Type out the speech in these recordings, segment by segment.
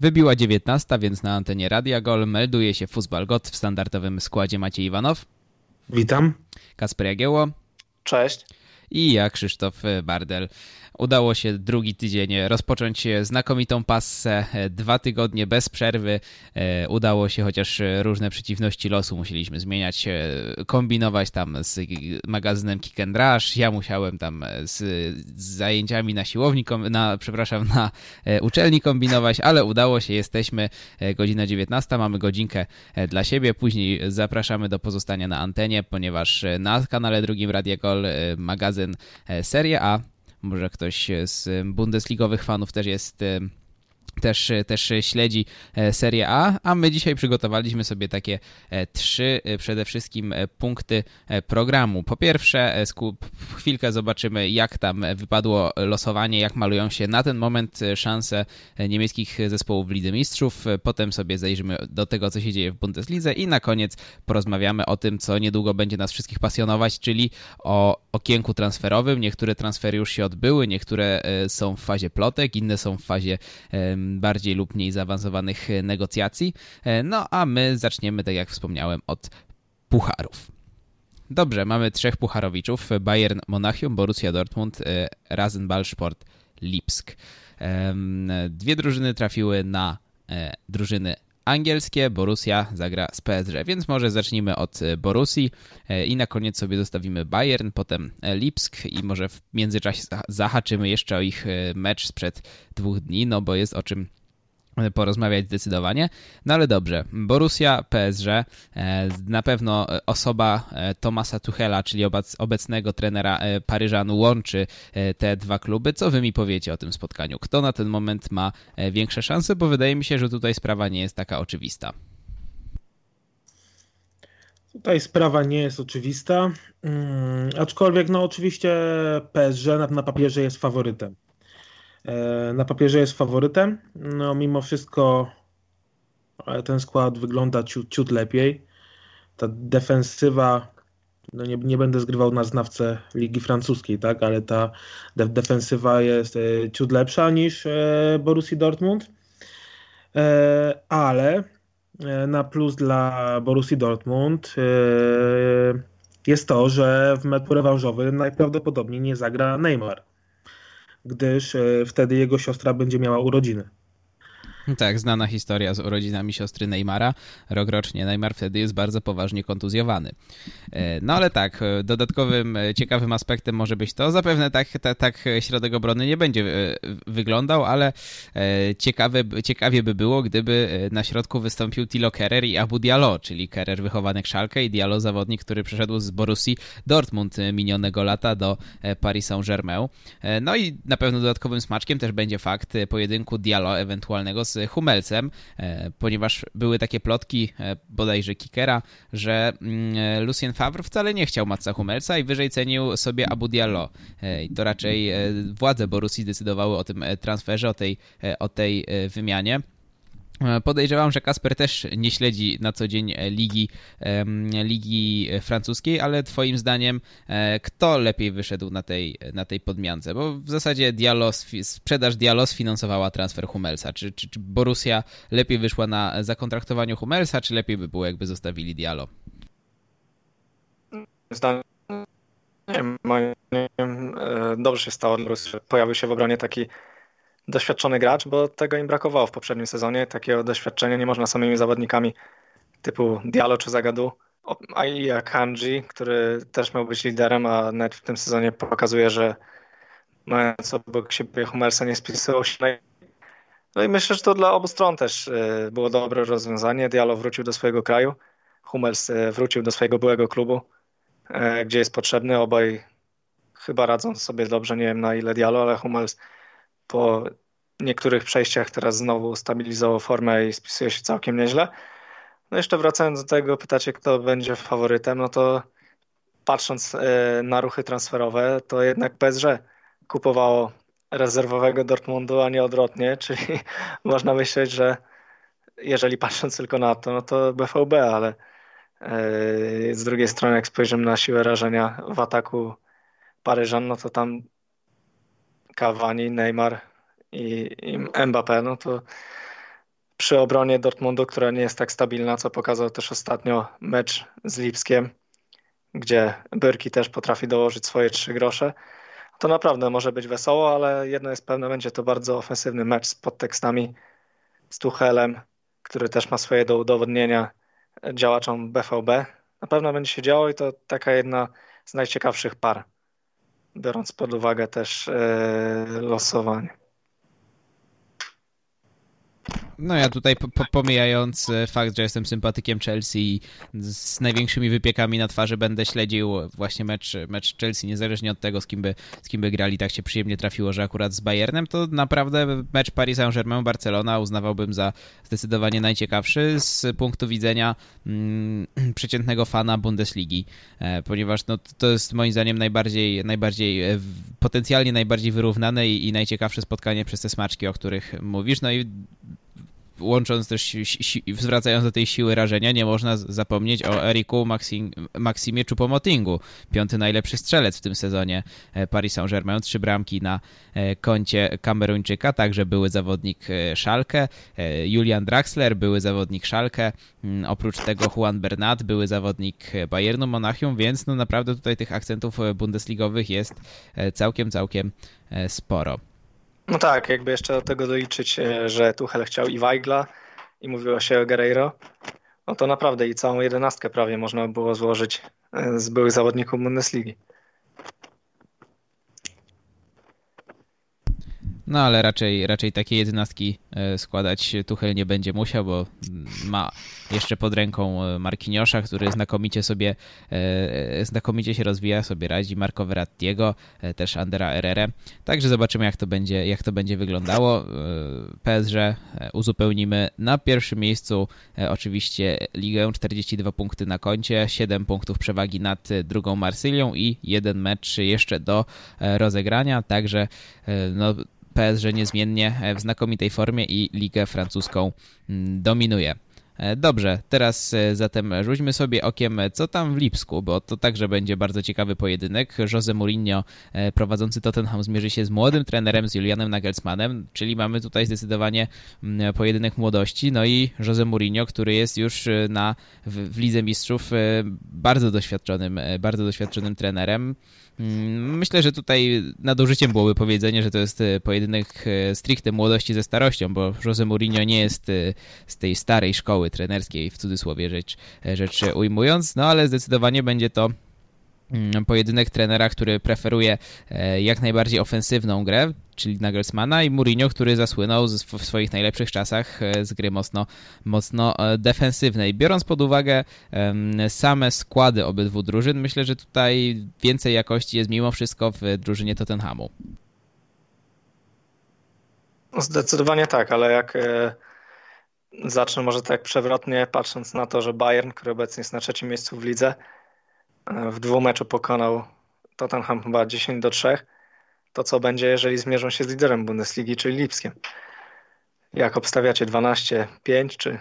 Wybiła 19, więc na antenie Radia Gol melduje się Fuzbal Got w standardowym składzie Maciej Iwanow. Witam. Kasper Jagieło. Cześć. I ja, Krzysztof Bardel. Udało się drugi tydzień rozpocząć znakomitą passę. Dwa tygodnie bez przerwy. E, udało się, chociaż różne przeciwności losu musieliśmy zmieniać, e, kombinować tam z magazynem Kick and Rush. Ja musiałem tam z, zajęciami na siłowni, na, przepraszam, na e, uczelni kombinować, ale udało się. Jesteśmy godzina 19, mamy godzinkę dla siebie. Później zapraszamy do pozostania na antenie, ponieważ na kanale drugim Radio Gol magazyn Serie A może ktoś z bundesligowych fanów też jest też, też śledzi e, Serię A, a my dzisiaj przygotowaliśmy sobie takie e, trzy e, przede wszystkim punkty programu. Po pierwsze, chwilkę zobaczymy, jak tam wypadło losowanie, jak malują się na ten moment szanse niemieckich zespołów w Lidze Mistrzów. Potem sobie zajrzymy do tego, co się dzieje w Bundeslidze i na koniec porozmawiamy o tym, co niedługo będzie nas wszystkich pasjonować, czyli o okienku transferowym. Niektóre transfery już się odbyły, niektóre są w fazie plotek, inne są w fazie bardziej lub mniej zaawansowanych e, negocjacji. E, no a my zaczniemy, tak jak wspomniałem, od pucharów. Dobrze, mamy trzech pucharowiczów: Bayern Monachium, Borussia Dortmund, e, Rasenball Sport Lipsk. Dwie drużyny trafiły na drużyny angielskie, Borussia zagra z PSG, więc może zacznijmy od e, Borussii e, i na koniec sobie zostawimy Bayern, potem e, Lipsk i może w międzyczasie zahaczymy jeszcze o ich mecz sprzed dwóch dni, no bo jest o czym porozmawiać zdecydowanie. No ale dobrze, Borussia, PSG, e, na pewno osoba e, Tomasa Tuchela, czyli obecnego trenera e, Paryżanu łączy te dwa kluby. Co wy mi powiecie o tym spotkaniu? Kto na ten moment ma większe szanse? Bo wydaje mi się, że tutaj sprawa nie jest taka oczywista. Tutaj sprawa nie jest oczywista, hmm, aczkolwiek no oczywiście PSG na, na papierze jest faworytem. E, na papierze jest faworytem. No, mimo wszystko ten skład wygląda ciut, ciut lepiej. Ta defensywa, no nie, nie będę zgrywał na znawcę Ligi Francuskiej, tak, ale ta de defensywa jest e, ciut lepsza niż e, Borussia Dortmund. Ale na plus dla Borussia Dortmund jest to, że w meczu rewanżowym najprawdopodobniej nie zagra Neymar gdyż e, wtedy jego siostra będzie miała urodziny. Tak, znana historia z urodzinami siostry Neymara. Rokrocznie Neymar wtedy jest bardzo poważnie kontuzjowany. E, no ale tak, e, dodatkowym e, ciekawym aspektem może być to, zapewne tak, tak, tak środek obrony nie będzie wyglądał, ale ciekawe, ciekawie by było, gdyby na środku wystąpił Tilo Kerer i Abu Diallo, czyli Kerer wychowanek Szalkę i Diallo zawodnik, który przeszedł z Borussii Dortmund minionego lata do Paris Saint-Germain. No i na pewno dodatkowym smaczkiem też będzie fakt pojedynku Diallo ewentualnego z Humelcem, e, ponieważ były takie plotki e, bodajże Kikera, że mm, Lucien Favre wcale nie chciał Matsa Humelca i wyżej cenił sobie Abu Diallo. E, I to raczej władze Borussii decydowały o tym transferze, o tej, o tej wymianie. E, podejrzewam, że Kasper też nie śledzi na co dzień e, ligi, ligi francuskiej, ale twoim zdaniem e, kto lepiej wyszedł na tej, na tej podmiance? Bo w zasadzie Diallo, sprzedaż Diallo sfinansowała transfer Humelsa. Czy, czy, czy Borussia lepiej wyszła na zakontraktowaniu Humelsa, czy lepiej by było jakby zostawili Diallo? Zdaniem moim dobrze się stało, pojawił się w obronie taki doświadczony gracz, bo tego im brakowało w poprzednim sezonie. Takiego doświadczenia nie można samymi zawodnikami typu Diallo czy Zagadu. A i Kanji, który też miał być liderem, a nawet w tym sezonie pokazuje, że mając obok siebie Humelsa nie spisywał się. No i myślę, że to dla obu stron też y, było dobre rozwiązanie. Diallo wrócił do swojego kraju, Hummels y, wrócił do swojego byłego klubu, y, gdzie jest potrzebny. Obaj chyba radzą sobie dobrze, nie wiem na ile Diallo, ale Hummels po niektórych przejściach teraz znowu stabilizował formę i spisuje się całkiem nieźle. No jeszcze wracając do tego, pytacie, kto będzie faworytem, no to patrząc e, na ruchy transferowe, to jednak PSG kupowało rezerwowego Dortmundu, a nie odwrotnie, czyli można myśleć, że jeżeli patrząc tylko na to, no to BVB, ale e, z drugiej strony jak spojrzymy na siłę rażenia w ataku Paryżan, no to tam Cavani, Neymar i, i Mbappé, no to przy obronie Dortmundu, która nie jest tak stabilna, co pokazał też ostatnio mecz z Lipskiem, gdzie Byrki też potrafi dołożyć swoje trzy grosze. To naprawdę może być wesoło, ale jedno jest pewne, będzie to bardzo ofensywny mecz z podtekstami z Tuchelem, który też ma swoje do udowodnienia działaczom BVB. Na pewno będzie się działo i to taka jedna z najciekawszych par, biorąc pod uwagę też yy, losowanie. No ja tutaj po, pomijając e, fakt, że jestem sympatykiem Chelsea z największymi wypiekami na twarzy będę śledził właśnie mecz, mecz Chelsea, niezależnie od tego z kim, by, z kim by grali, tak się przyjemnie trafiło, że akurat z Bayernem, to naprawdę mecz Paris Saint-Germain-Barcelona uznawałbym za zdecydowanie najciekawszy z punktu widzenia mm, przeciętnego fana Bundesligi, e, ponieważ no, to jest moim zdaniem najbardziej, najbardziej e, potencjalnie najbardziej wyrównane i, i najciekawsze spotkanie przez te smaczki, o których mówisz, no i łącząc też, zwracając do tej siły rażenia, nie można zapomnieć o Eriku Maxim, Maximie Choupo-Motingu. Piąty najlepszy strzelec w tym sezonie e, Paris Saint-Germain. Trzy bramki na e, koncie Kameruńczyka, także były zawodnik e, Szalkę. Julian Draxler, były zawodnik Szalkę. Mm, oprócz tego Juan Bernat, były zawodnik Bayernu Monachium, więc no naprawdę tutaj tych akcentów bundesligowych jest całkiem, całkiem sporo. No tak, jakby jeszcze do tego doliczyć, e, że Tuchel chciał i Weigla i mówiło się o Guerreiro, no to naprawdę i całą jedenastkę prawie można było złożyć e, z byłych zawodników Bundesligi. No ale raczej, raczej takie jedenastki e, składać Tuchel nie będzie musiał, bo ma jeszcze pod ręką e, Markiniosza, który znakomicie sobie e, znakomicie się rozwija, sobie radzi, Marco Verrattiego, też Andera Herrera. Także zobaczymy jak to będzie, jak to będzie wyglądało. PSG uzupełnimy na pierwszym miejscu oczywiście Ligę, 42 punkty na koncie, 7 punktów przewagi nad drugą Marsylią i jeden mecz jeszcze do rozegrania, także no PSG niezmiennie w znakomitej formie i ligę francuską mm, dominuje. E, dobrze, teraz e, zatem rzućmy sobie okiem, co tam w Lipsku, bo to także będzie bardzo ciekawy pojedynek. Jose Mourinho e, prowadzący Tottenham zmierzy się z młodym trenerem, z Julianem Nagelsmannem, czyli mamy tutaj zdecydowanie mm, pojedynek młodości. No i Jose Mourinho, który jest już na, w, w Lidze Mistrzów bardzo doświadczonym, bardzo doświadczonym trenerem. Mm, myślę, że tutaj nadużyciem byłoby powiedzenie, że to jest pojedynek stricte młodości ze starością, bo Jose Mourinho nie jest z tej starej szkoły trenerskiej, w cudzysłowie rzecz, rzecz ujmując, no ale zdecydowanie będzie to Mm, pojedynek trenera, który preferuje e, jak najbardziej ofensywną grę, czyli Nagelsmana i Mourinho, który zasłynął w swoich najlepszych czasach e, z gry mocno, mocno e, defensywnej. Biorąc pod uwagę same składy obydwu drużyn, myślę, że tutaj więcej jakości jest mimo wszystko w drużynie Tottenhamu. Zdecydowanie tak, ale jak zacznę może tak przewrotnie, patrząc na to, że Bayern, który obecnie jest na trzecim miejscu w lidze, w dwóch meczu pokonał Tottenham chyba 10 do 3. To co będzie, jeżeli zmierzą się z liderem Bundesligi, czyli Lipskiem? Jak obstawiacie 12-5, czy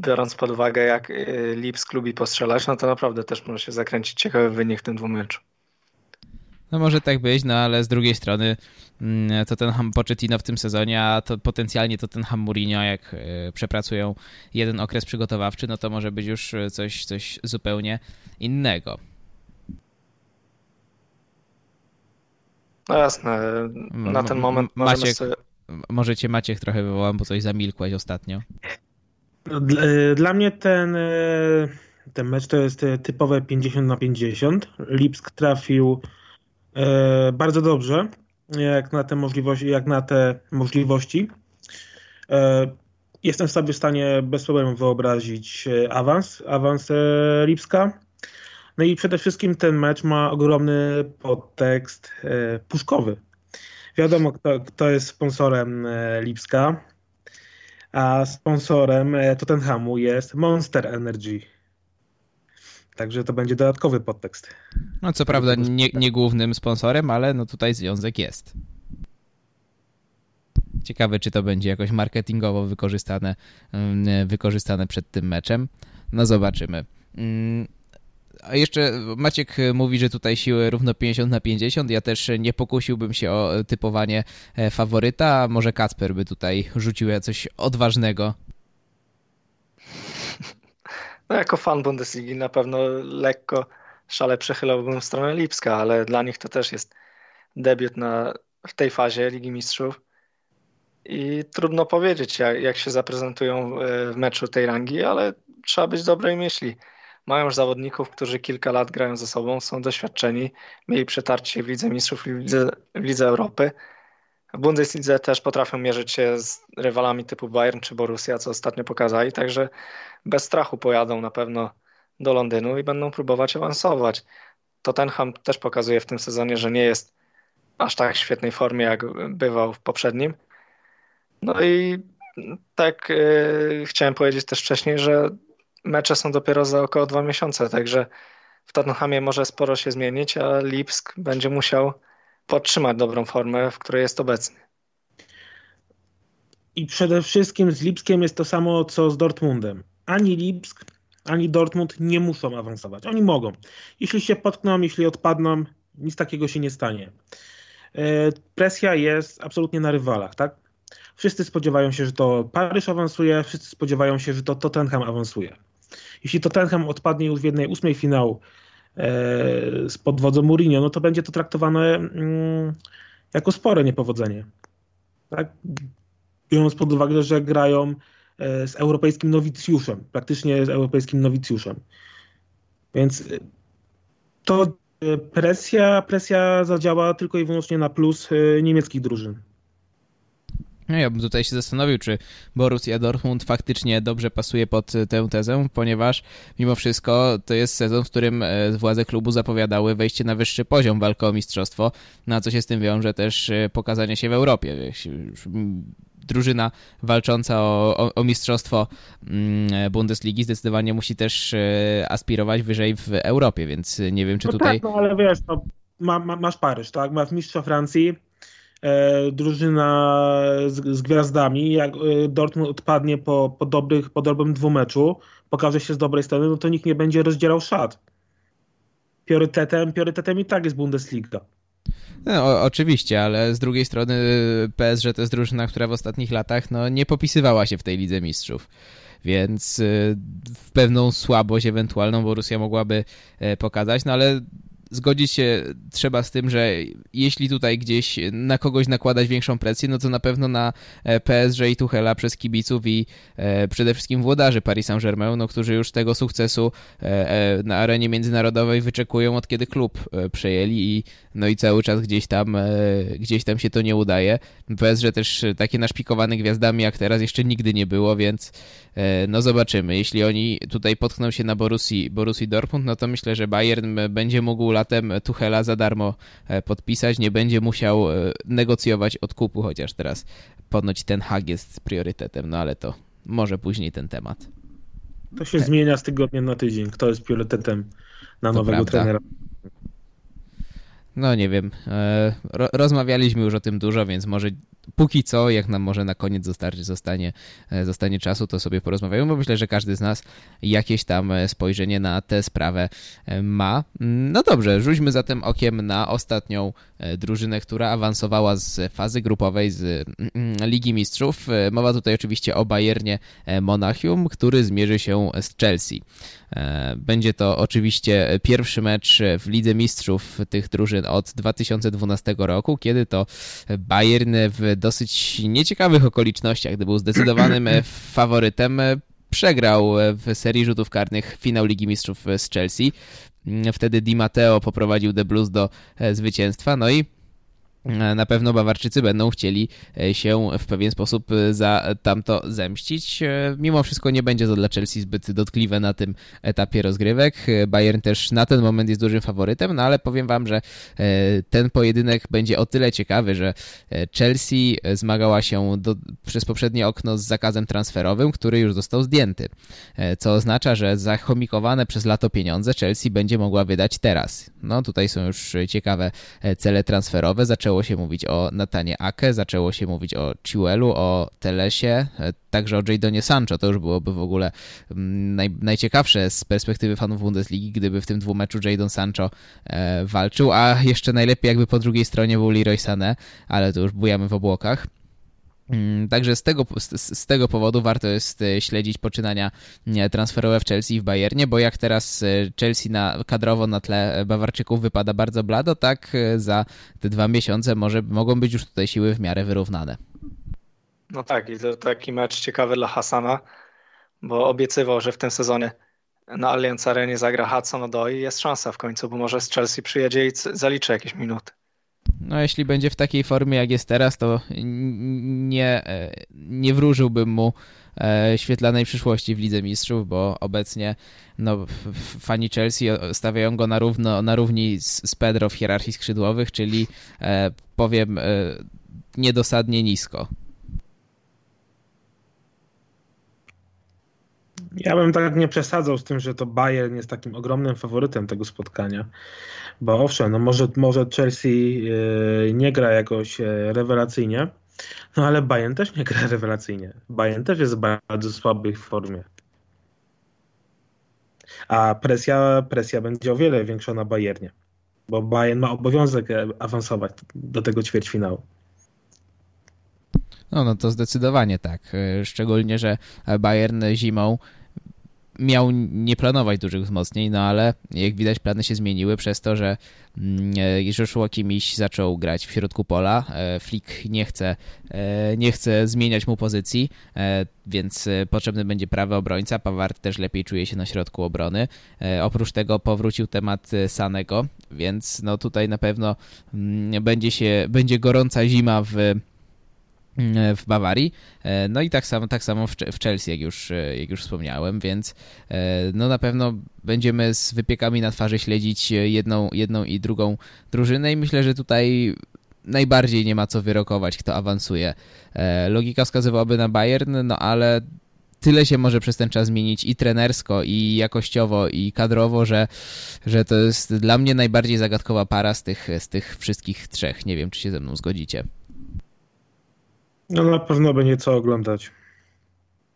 biorąc pod uwagę, jak y, Lips lubi postrzelać, no to naprawdę też może się zakręcić ciekawy wynik w tym dwóch meczu. No może tak być, no ale z drugiej strony mm, to ten Ham Pochettino w tym sezonie, a to potencjalnie to ten Ham Mourinho, jak e, przepracują jeden okres przygotowawczy, no to może być już coś, coś zupełnie innego. No jasne, na ten moment Maciek, sobie... Może cię Maciek trochę wywołam, bo coś zamilkłeś ostatnio. No, dla, e, dla mnie ten, e, ten mecz to jest typowe 50 na 50. Lipsk trafił E, bardzo dobrze, jak na te możliwości. Jak na te możliwości. E, jestem sobie w stanie bez problemu wyobrazić e, awans, awans Lipska. No i przede wszystkim ten mecz ma ogromny podtekst puszkowy. Wiadomo, kto, kto jest sponsorem Lipska, a sponsorem Tottenhamu jest Monster Energy. Także to będzie dodatkowy podtekst. No co prawda nie, nie głównym sponsorem, ale no tutaj związek jest. Ciekawe, czy to będzie jakoś marketingowo wykorzystane, mm, wykorzystane przed tym meczem. No zobaczymy. Mm, a jeszcze Maciek mówi, że tutaj siły równo 50 na 50. Ja też nie pokusiłbym się o typowanie faworyta. Może Kacper by tutaj rzucił coś odważnego. No, jako fan Bundesligi na pewno lekko szale przechylałbym w stronę Lipska, ale dla nich to też jest debiut na, w tej fazie Ligi Mistrzów. I trudno powiedzieć, jak, jak się zaprezentują e, w meczu tej rangi, ale trzeba być dobrej myśli. Mają już zawodników, którzy kilka lat grają ze sobą, są doświadczeni, mieli przetarcie w Lidze Mistrzów i w Lidze, w Lidze Europy. Bundeslidze też potrafią mierzyć się z rywalami typu Bayern czy Borussia, co ostatnio pokazali, także bez strachu pojadą na pewno do Londynu i będą próbować awansować. Tottenham też pokazuje w tym sezonie, że nie jest aż tak świetnej formie, jak bywał w poprzednim. No i tak yy, chciałem powiedzieć też wcześniej, że mecze są dopiero za około dwa miesiące, także w Tottenhamie może sporo się zmienić, a Lipsk będzie musiał podtrzymać dobrą formę, w której jest obecny. I przede wszystkim z Lipskiem jest to samo co z Dortmundem. Ani Lipsk, ani Dortmund nie muszą awansować. Oni mogą. Jeśli się potkną, jeśli odpadną, nic takiego się nie stanie. E, presja jest absolutnie na rywalach, tak? Wszyscy spodziewają się, że to Paryż awansuje, wszyscy spodziewają się, że to Tottenham awansuje. Jeśli Tottenham odpadnie już w jednej ósmej finału e, podwodzą Mourinho, no to będzie to traktowane mm, jako spore niepowodzenie. Tak? Biorąc pod uwagę, że grają e, z europejskim nowicjuszem, praktycznie z europejskim nowicjuszem. Więc e, to presja, presja zadziała tylko i wyłącznie na plus niemieckich drużyn. No ja bym tutaj się zastanowił, czy Borussia Dortmund faktycznie dobrze pasuje pod tę tezę, ponieważ mimo wszystko to jest sezon, w którym e, władze klubu zapowiadały wejście na wyższy poziom walki o mistrzostwo, na co się z tym wiąże też e, pokazanie się w Europie. Drużyna walcząca o, o, o mistrzostwo mm, Bundesligi zdecydowanie musi też e, aspirować wyżej w Europie, więc nie wiem, czy no tutaj... Tak, no ale wiesz, no, ma, ma, masz Paryż, tak? Masz mistrza Francji, E, drużyna z, z, gwiazdami, jak e, Dortmund odpadnie po, po, dobrych, po dobrym dwumeczu, pokaże się z dobrej strony, no to nikt nie będzie rozdzierał szat. Priorytetem, priorytetem i tak jest Bundesliga. No, o, oczywiście, ale z drugiej strony PSG to jest drużyna, która w ostatnich latach no, nie popisywała się w tej Lidze Mistrzów więc w pewną słabość ewentualną Borussia mogłaby e, pokazać, no ale zgodzić się trzeba z tym, że jeśli tutaj gdzieś na kogoś nakładać większą presję, no to na pewno na e, PSG i Tuchela przez kibiców i e, przede wszystkim włodarzy Paris Saint-Germain, no, którzy już tego sukcesu e, na arenie międzynarodowej wyczekują od kiedy klub przejęli i no i cały czas gdzieś tam gdzieś tam się to nie udaje. PSG też takie naszpikowane gwiazdami jak teraz jeszcze nigdy nie było, więc no zobaczymy. Jeśli oni tutaj potkną się na Borussii, Borussii Dortmund, no to myślę, że Bayern będzie mógł latem Tuchela za darmo e, podpisać, nie będzie musiał e, negocjować odkupu, chociaż teraz ponoć ten hag jest priorytetem, no ale to może później ten temat. To się zmienia z tygodnia na tydzień, kto jest priorytetem na to nowego prawda. trenera. No nie wiem. E, rozmawialiśmy już o tym dużo, więc może póki co, jak nam może na koniec zostanie, zostanie, zostanie czasu, to sobie porozmawiamy, bo myślę, że każdy z nas jakieś tam spojrzenie na tę sprawę e, ma. No dobrze, rzućmy zatem okiem na ostatnią e, drużynę, która awansowała z fazy grupowej z mm, Ligi Mistrzów. Mowa tutaj oczywiście o Bayernie Monachium, który zmierzy się z Chelsea. Będzie to oczywiście pierwszy mecz w Lidze Mistrzów tych drużyn od 2012 roku, kiedy to Bayern w dosyć nieciekawych okolicznościach, gdy był zdecydowanym faworytem, przegrał w serii rzutów karnych finał Ligi Mistrzów z Chelsea. Wtedy Di Matteo poprowadził The Blues do zwycięstwa, no i E, na pewno Bawarczycy będą chcieli e, się w pewien sposób e, za tamto zemścić. Mimo wszystko nie będzie to dla Chelsea zbyt dotkliwe na tym etapie rozgrywek. Bayern też na ten moment jest dużym faworytem, no ale powiem wam, że ten pojedynek będzie o tyle ciekawy, że Chelsea zmagała się do, przez poprzednie okno z zakazem transferowym, który już został zdjęty. Co oznacza, że zachomikowane przez lato pieniądze Chelsea będzie mogła wydać teraz. No tutaj są już ciekawe cele transferowe. Zaczęło zaczęło się mówić o Natanie Ake, zaczęło się mówić o Chiuelu, o Telesie, także o Jadonie Sancho. To już byłoby w ogóle mm, naj, najciekawsze z perspektywy fanów Bundesligi, gdyby w tym dwumeczu Jadon Sancho walczył, a jeszcze najlepiej jakby po drugiej stronie był Leroy Sané, ale to już bujamy w obłokach. Mm, także z tego, z, z, tego powodu warto jest e, śledzić poczynania transferowe w Chelsea i w Bayernie, bo jak teraz e, Chelsea na, kadrowo na tle Bawarczyków wypada bardzo blado, tak e, za te dwa miesiące może, mogą być już tutaj siły w miarę wyrównane. No tak, i to taki mecz ciekawy dla Hasana, bo obiecywał, że w tym sezonie na Allianz Arenie zagra Hudson Odoi i jest szansa w końcu, bo może z Chelsea przyjedzie i zaliczy jakieś minuty. No, jeśli będzie w takiej formie, jak jest teraz, to nie, e, nie wróżyłbym mu e, świetlanej przyszłości w Lidze Mistrzów, bo obecnie no, fani Chelsea stawiają go na, równo, na równi z, Pedro w hierarchii skrzydłowych, czyli e, powiem niedosadnie nisko. Ja bym tak nie przesadzał z tym, że to Bayern jest takim ogromnym faworytem tego spotkania. Bo owszem, no może, może Chelsea e, nie gra jakoś e, rewelacyjnie, no ale Bayern też nie gra rewelacyjnie. Bayern też jest w bardzo słabej formie. A presja, presja będzie o wiele większa na Bayernie, bo Bayern ma obowiązek e, awansować do tego ćwierćfinału. No, no to zdecydowanie tak. Szczególnie, że Bayern zimą miał nie planować dużych wzmocnień, no ale jak widać plany się zmieniły przez to, że mm, e, Joshua Kimiś zaczął grać w środku pola, e, Flick nie chce, e, nie chce zmieniać mu pozycji, więc potrzebny będzie prawy obrońca, Pawart też lepiej czuje się na środku obrony. Oprócz tego powrócił temat Sanego, więc no tutaj na pewno mm, będzie się, będzie gorąca zima w w Bawarii. E, no i tak samo, tak samo w Chelsea, jak już, e, jak już wspomniałem, więc no na pewno będziemy z wypiekami na twarzy śledzić jedną, jedną i drugą drużynę i myślę, że tutaj najbardziej nie ma co wyrokować, kto awansuje. Logika wskazywałaby na Bayern, no ale tyle się może przez ten czas zmienić i trenersko, i jakościowo, i kadrowo, że, że to jest dla mnie najbardziej zagadkowa para z tych, z tych wszystkich trzech. Nie wiem, czy się ze mną zgodzicie. No na pewno będzie co oglądać.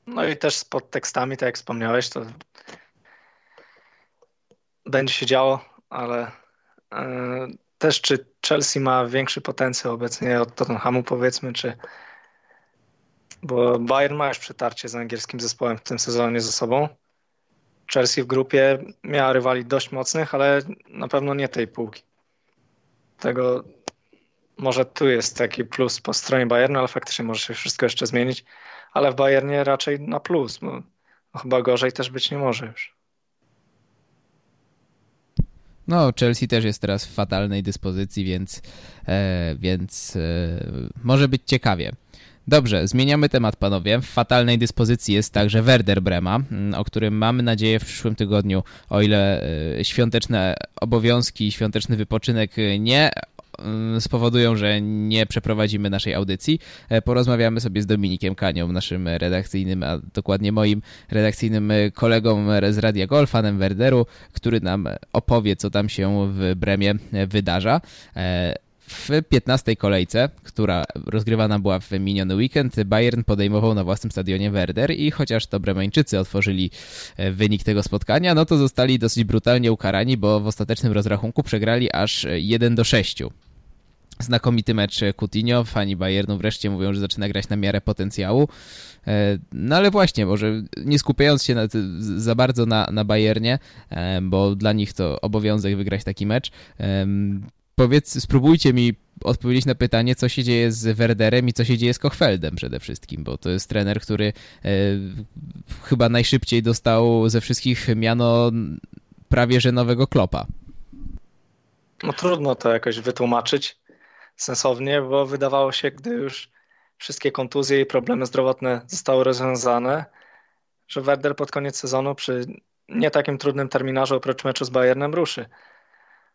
No i też z podtekstami, tak jak wspomniałeś, to będzie się działo, ale e, też czy Chelsea ma większy potencjał obecnie od Tottenhamu powiedzmy, czy bo Bayern ma już przetarcie z angielskim zespołem w tym sezonie ze sobą. Chelsea w grupie miała rywali dość mocnych, ale na pewno nie tej półki. Tego może tu jest taki plus po stronie Bayernu, ale faktycznie może się wszystko jeszcze zmienić. Ale w Bayernie raczej na plus, bo chyba gorzej też być nie może już. No, Chelsea też jest teraz w fatalnej dyspozycji, więc, e, więc e, może być ciekawie. Dobrze, zmieniamy temat, panowie. W fatalnej dyspozycji jest także Werder Brema, o którym mamy nadzieję w przyszłym tygodniu, o ile e, świąteczne obowiązki, świąteczny wypoczynek nie Y, spowodują, że nie przeprowadzimy naszej audycji. E, porozmawiamy sobie z Dominikiem Kanią, naszym redakcyjnym, a dokładnie moim redakcyjnym kolegą z Radia Gol, fanem Werderu, który nam opowie, co tam się w Bremie wydarza. E, w 15 kolejce, która rozgrywana była w miniony weekend, Bayern podejmował na własnym stadionie Werder i chociaż to Bremańczycy otworzyli e, wynik tego spotkania, no to zostali dosyć brutalnie ukarani, bo w ostatecznym rozrachunku przegrali aż 1 do 6. Znakomity mecz Coutinho, fani Bayernu wreszcie mówią, że zaczyna grać na miarę potencjału. E, no ale właśnie, może nie skupiając się za bardzo na, na Bayernie, e, bo dla nich to obowiązek wygrać taki mecz, powiedz, spróbujcie mi odpowiedzieć na pytanie, co się dzieje z Werderem i co się dzieje z Kochfeldem przede wszystkim, bo to jest trener, który e, chyba najszybciej dostał ze wszystkich miano prawie że nowego klopa. No trudno to jakoś wytłumaczyć sensownie, bo wydawało się, gdy już wszystkie kontuzje i problemy zdrowotne zostały rozwiązane, że Werder pod koniec sezonu przy nie takim trudnym terminarzu oprócz meczu z Bayernem ruszy.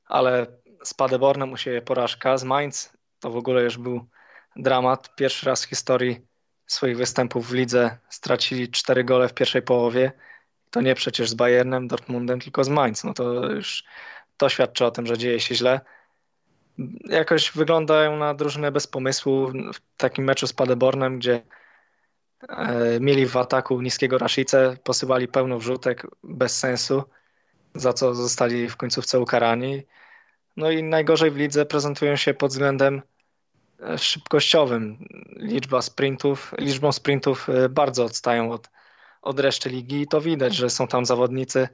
Ale z Paderbornem u siebie porażka, z Mainz to w ogóle już był dramat. Pierwszy raz w historii swoich występów w lidze stracili cztery gole w pierwszej połowie. To nie przecież z Bayernem, Dortmundem, tylko z Mainz. No to już to świadczy o tym, że dzieje się źle. Jakoś wyglądają na drużynę bez pomysłu w takim meczu z Paderbornem, gdzie e, mieli w ataku niskiego Rashice, posyłali pełno wrzutek bez sensu, za co zostali w końcówce ukarani. No i najgorzej w lidze prezentują się pod względem e, szybkościowym. Liczba sprintów, liczbą sprintów e, bardzo odstają od, od reszty ligi i to widać, że są tam zawodnicy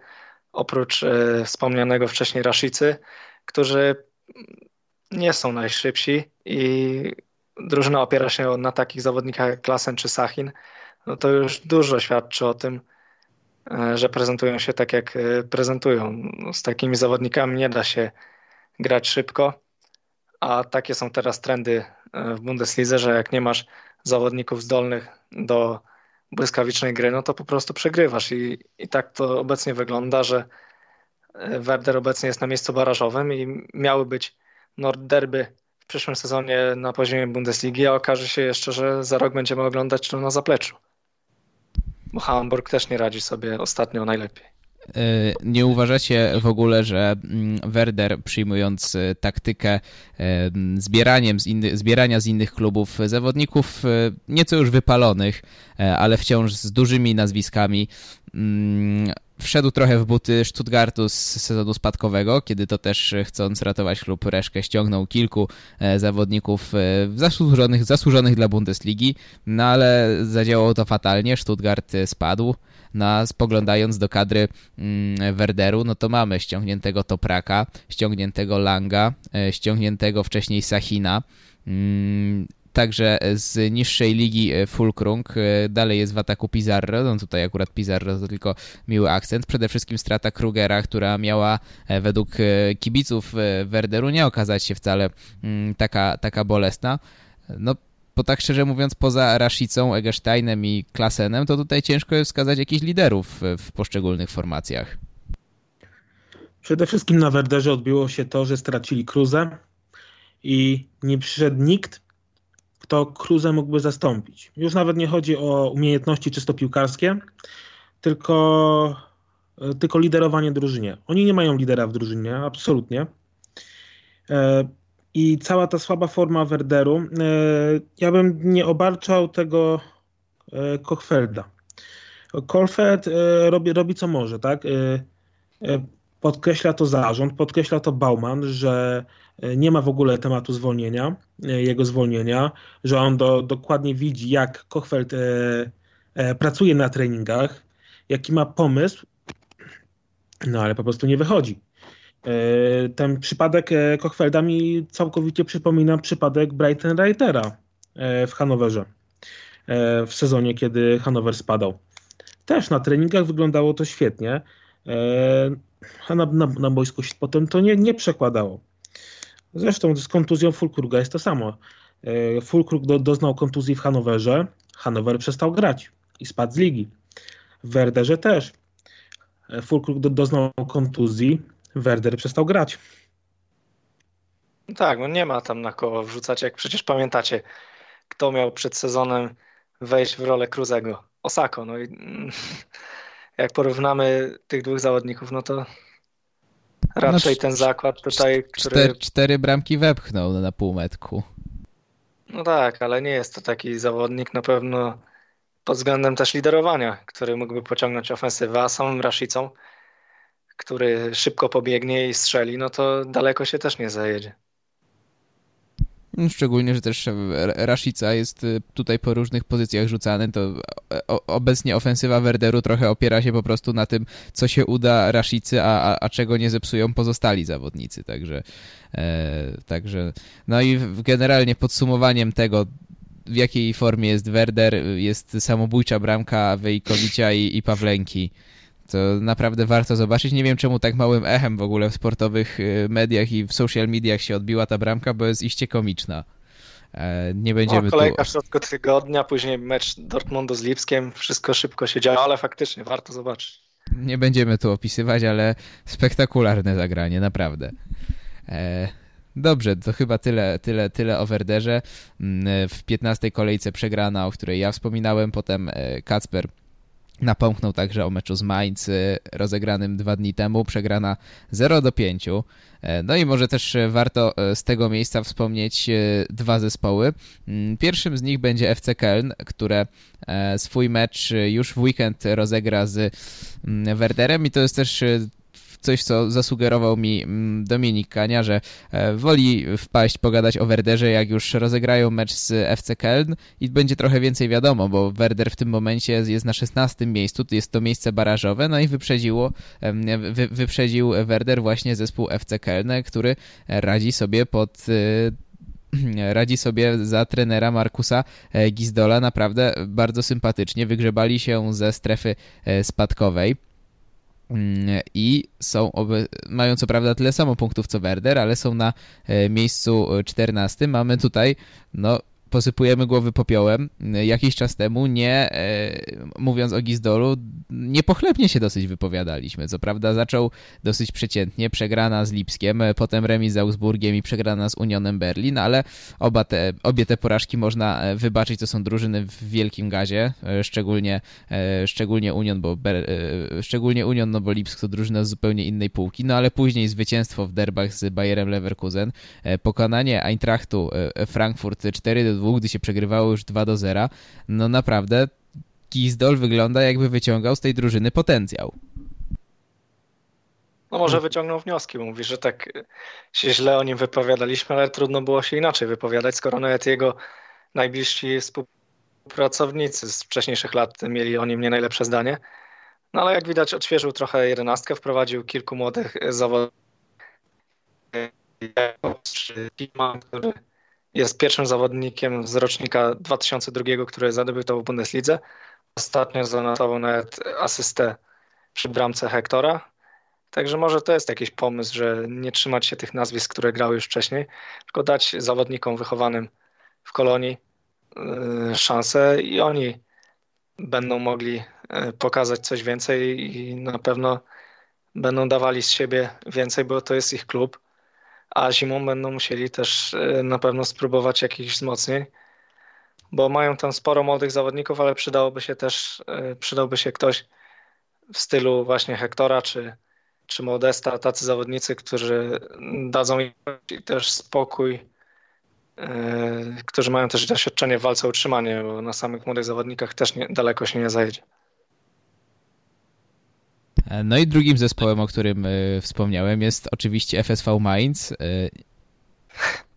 oprócz wspomnianego wcześniej Rashicy, którzy nie są najszybsi i drużyna opiera się na takich zawodnikach jak Klasen czy Sachin, no to już dużo świadczy o tym, że prezentują się tak, jak prezentują. No, z takimi zawodnikami nie da się grać szybko, a takie są teraz trendy e, w Bundeslidze, że jak nie masz zawodników zdolnych do błyskawicznej gry, no to po prostu przegrywasz i, i tak to obecnie wygląda, że e, Werder obecnie jest na miejscu barażowym i miały być Nordderby w przyszłym sezonie na poziomie Bundesligi, a okaże się jeszcze, że za rok będziemy oglądać to na zapleczu. Bo Hamburg też nie radzi sobie ostatnio najlepiej. E, nie uważacie w ogóle, że mm, Werder przyjmując e, taktykę e, zbieraniem z inny, zbierania z innych klubów zawodników nieco już wypalonych, ale wciąż z dużymi nazwiskami, mm, wszedł trochę w buty Stuttgartu z sezonu spadkowego, kiedy to też chcąc ratować klub Reszkę ściągnął kilku zawodników zasłużonych, zasłużonych dla Bundesligi, no ale zadziałało to fatalnie, Stuttgart spadł. No spoglądając do kadry mm, Werderu, no to mamy ściągniętego Topraka, ściągniętego Langa, e, ściągniętego wcześniej Sachina, mm, Także z niższej ligi e, Fulkrung e, dalej jest w ataku Pizarro. No tutaj akurat Pizarro to tylko miły akcent. Przede wszystkim strata Krugera, która miała według kibiców Werderu nie okazać się wcale mm, taka, taka bolesna. No bo tak szczerze mówiąc, poza Rashicą, Egersteinem i Klasenem, to tutaj ciężko jest wskazać jakichś liderów w poszczególnych formacjach. Przede wszystkim na Werderze odbiło się to, że stracili Kruzę i nie przyszedł nikt, kto Kruzę mógłby zastąpić. Już nawet nie chodzi o umiejętności czysto piłkarskie, tylko, tylko liderowanie drużynie. Oni nie mają lidera w drużynie, absolutnie. E, i cała ta słaba forma Werderu, e, ja bym nie obarczał tego e, Kochfelda. Kolfeld e, robi, robi co może, tak? Podkreśla to zarząd, podkreśla to Bauman, że nie ma w ogóle tematu zwolnienia, jego zwolnienia, że on do, dokładnie widzi, jak Kochfeld pracuje na treningach, jaki ma pomysł, no ale po prostu nie wychodzi. E, ten przypadek e, Kochfelda mi całkowicie przypomina przypadek Brighton Reitera e, w Hanowerze w sezonie, kiedy Hanower spadał. Też na treningach wyglądało to świetnie, a na, na, na boisku się potem to nie, nie przekładało. Zresztą z kontuzją Fulkruga jest to samo. Fulkrug do, doznał kontuzji w Hanowerze, Hanower przestał grać i spadł z ligi. W Werderze też. Fulkrug do, doznał kontuzji, Werder przestał grać. Tak, no nie ma tam na koło wrzucać, jak przecież pamiętacie, kto miał przed sezonem wejść w rolę Cruzego. Osako, no i jak porównamy tych dwóch zawodników, no to raczej no, ten zakład tutaj, który... Cztery, cztery bramki wepchnął na półmetku. No tak, ale nie jest to taki zawodnik na pewno pod względem też liderowania, który mógłby pociągnąć ofensywę, a samym Rashicą który szybko pobiegnie i strzeli, no to daleko się też nie zajedzie. No, szczególnie, że też Rashica jest y, tutaj po różnych pozycjach rzucany, to obecnie ofensywa Werderu trochę opiera się po prostu na tym, co się uda Rashicy, a, a, a czego nie zepsują pozostali zawodnicy, także, e, także no i generalnie podsumowaniem tego, w jakiej formie jest Werder, jest samobójcza bramka Wejkowicia i, i Pawlenki. To naprawdę warto zobaczyć. Nie wiem, czemu tak małym echem w ogóle w sportowych y, mediach i w social mediach się odbiła ta bramka, bo jest iście komiczna. E, nie będziemy o, kolejka tu... w środku tygodnia, później mecz Dortmundu z Lipskiem, wszystko szybko się działo, ale faktycznie warto zobaczyć. Nie będziemy tu opisywać, ale spektakularne zagranie, naprawdę. E, dobrze, to chyba tyle, tyle, tyle o Werderze. Mm, w 15 kolejce przegrana, o której ja wspominałem, potem e, Kacper Napomknął także o meczu z Mainz y, rozegranym dwa dni temu, przegrana 0 do 5. E, no i może też warto e, z tego miejsca wspomnieć e, dwa zespoły. Mm, pierwszym z nich będzie FC Köln, które swój mecz już w weekend rozegra z mm, Werderem i to jest też coś, co zasugerował mi mm, Dominik Kania, że e, woli wpaść, pogadać o Werderze, jak już rozegrają mecz z FC Köln i będzie trochę więcej wiadomo, bo Werder w tym momencie jest na 16 miejscu, jest to miejsce barażowe, no i wyprzedziło, wy, wyprzedził Werder właśnie zespół FC Köln, który radzi sobie pod e, radzi sobie za trenera Markusa e, Gizdola naprawdę bardzo sympatycznie. Wygrzebali się ze strefy spadkowej. Mm, i są mają co prawda tyle samo punktów co Werder, ale są na e, miejscu 14. Mamy tutaj no posypujemy głowy popiołem. Jakiś czas temu nie, e, mówiąc o Gizdolu, niepochlebnie się dosyć wypowiadaliśmy. Co prawda zaczął dosyć przeciętnie, przegrana z Lipskiem, e, potem remis z Augsburgiem i przegrana z Unionem Berlin, ale oba te, obie te porażki można e, wybaczyć, to są drużyny w wielkim gazie, szczególnie, szczególnie Union, bo szczególnie Union, no bo Lipsk to drużyna z zupełnie innej półki, no ale później zwycięstwo w derbach z Bayerem Leverkusen, pokonanie Eintrachtu Frankfurt 4 do 2 dwóch, gdy się przegrywało już 2 do 0, no naprawdę Gizdol wygląda jakby wyciągał z tej drużyny potencjał. No może wyciągnął wnioski, bo mówi, że tak się źle o nim wypowiadaliśmy, ale trudno było się inaczej wypowiadać, skoro nawet jego najbliżsi współpracownicy z wcześniejszych lat mieli o nim nie najlepsze zdanie. No ale jak widać odświeżył trochę jedenastkę, wprowadził kilku młodych zawodników, który jest pierwszym zawodnikiem z rocznika 2002, który zadebiutował w Bundeslidze. Ostatnio zanotował nawet asystę przy bramce Hektora. Także może to jest jakiś pomysł, że nie trzymać się tych nazwisk, które grały już wcześniej, tylko dać zawodnikom wychowanym w kolonii yy, szansę i oni będą mogli yy, pokazać coś więcej i na pewno będą dawali z siebie więcej, bo to jest ich klub a zimą będą musieli też e, na pewno spróbować jakichś wzmocnień, bo mają tam sporo młodych zawodników, ale przydałoby się też, e, przydałby się ktoś w stylu właśnie Hektora czy, czy Modesta, tacy zawodnicy, którzy dadzą im też spokój, e, którzy mają też doświadczenie w walce o utrzymanie, bo na samych młodych zawodnikach też nie, daleko się nie zajedzie. No i drugim zespołem, o którym y, wspomniałem jest oczywiście FSV Mainz. Y,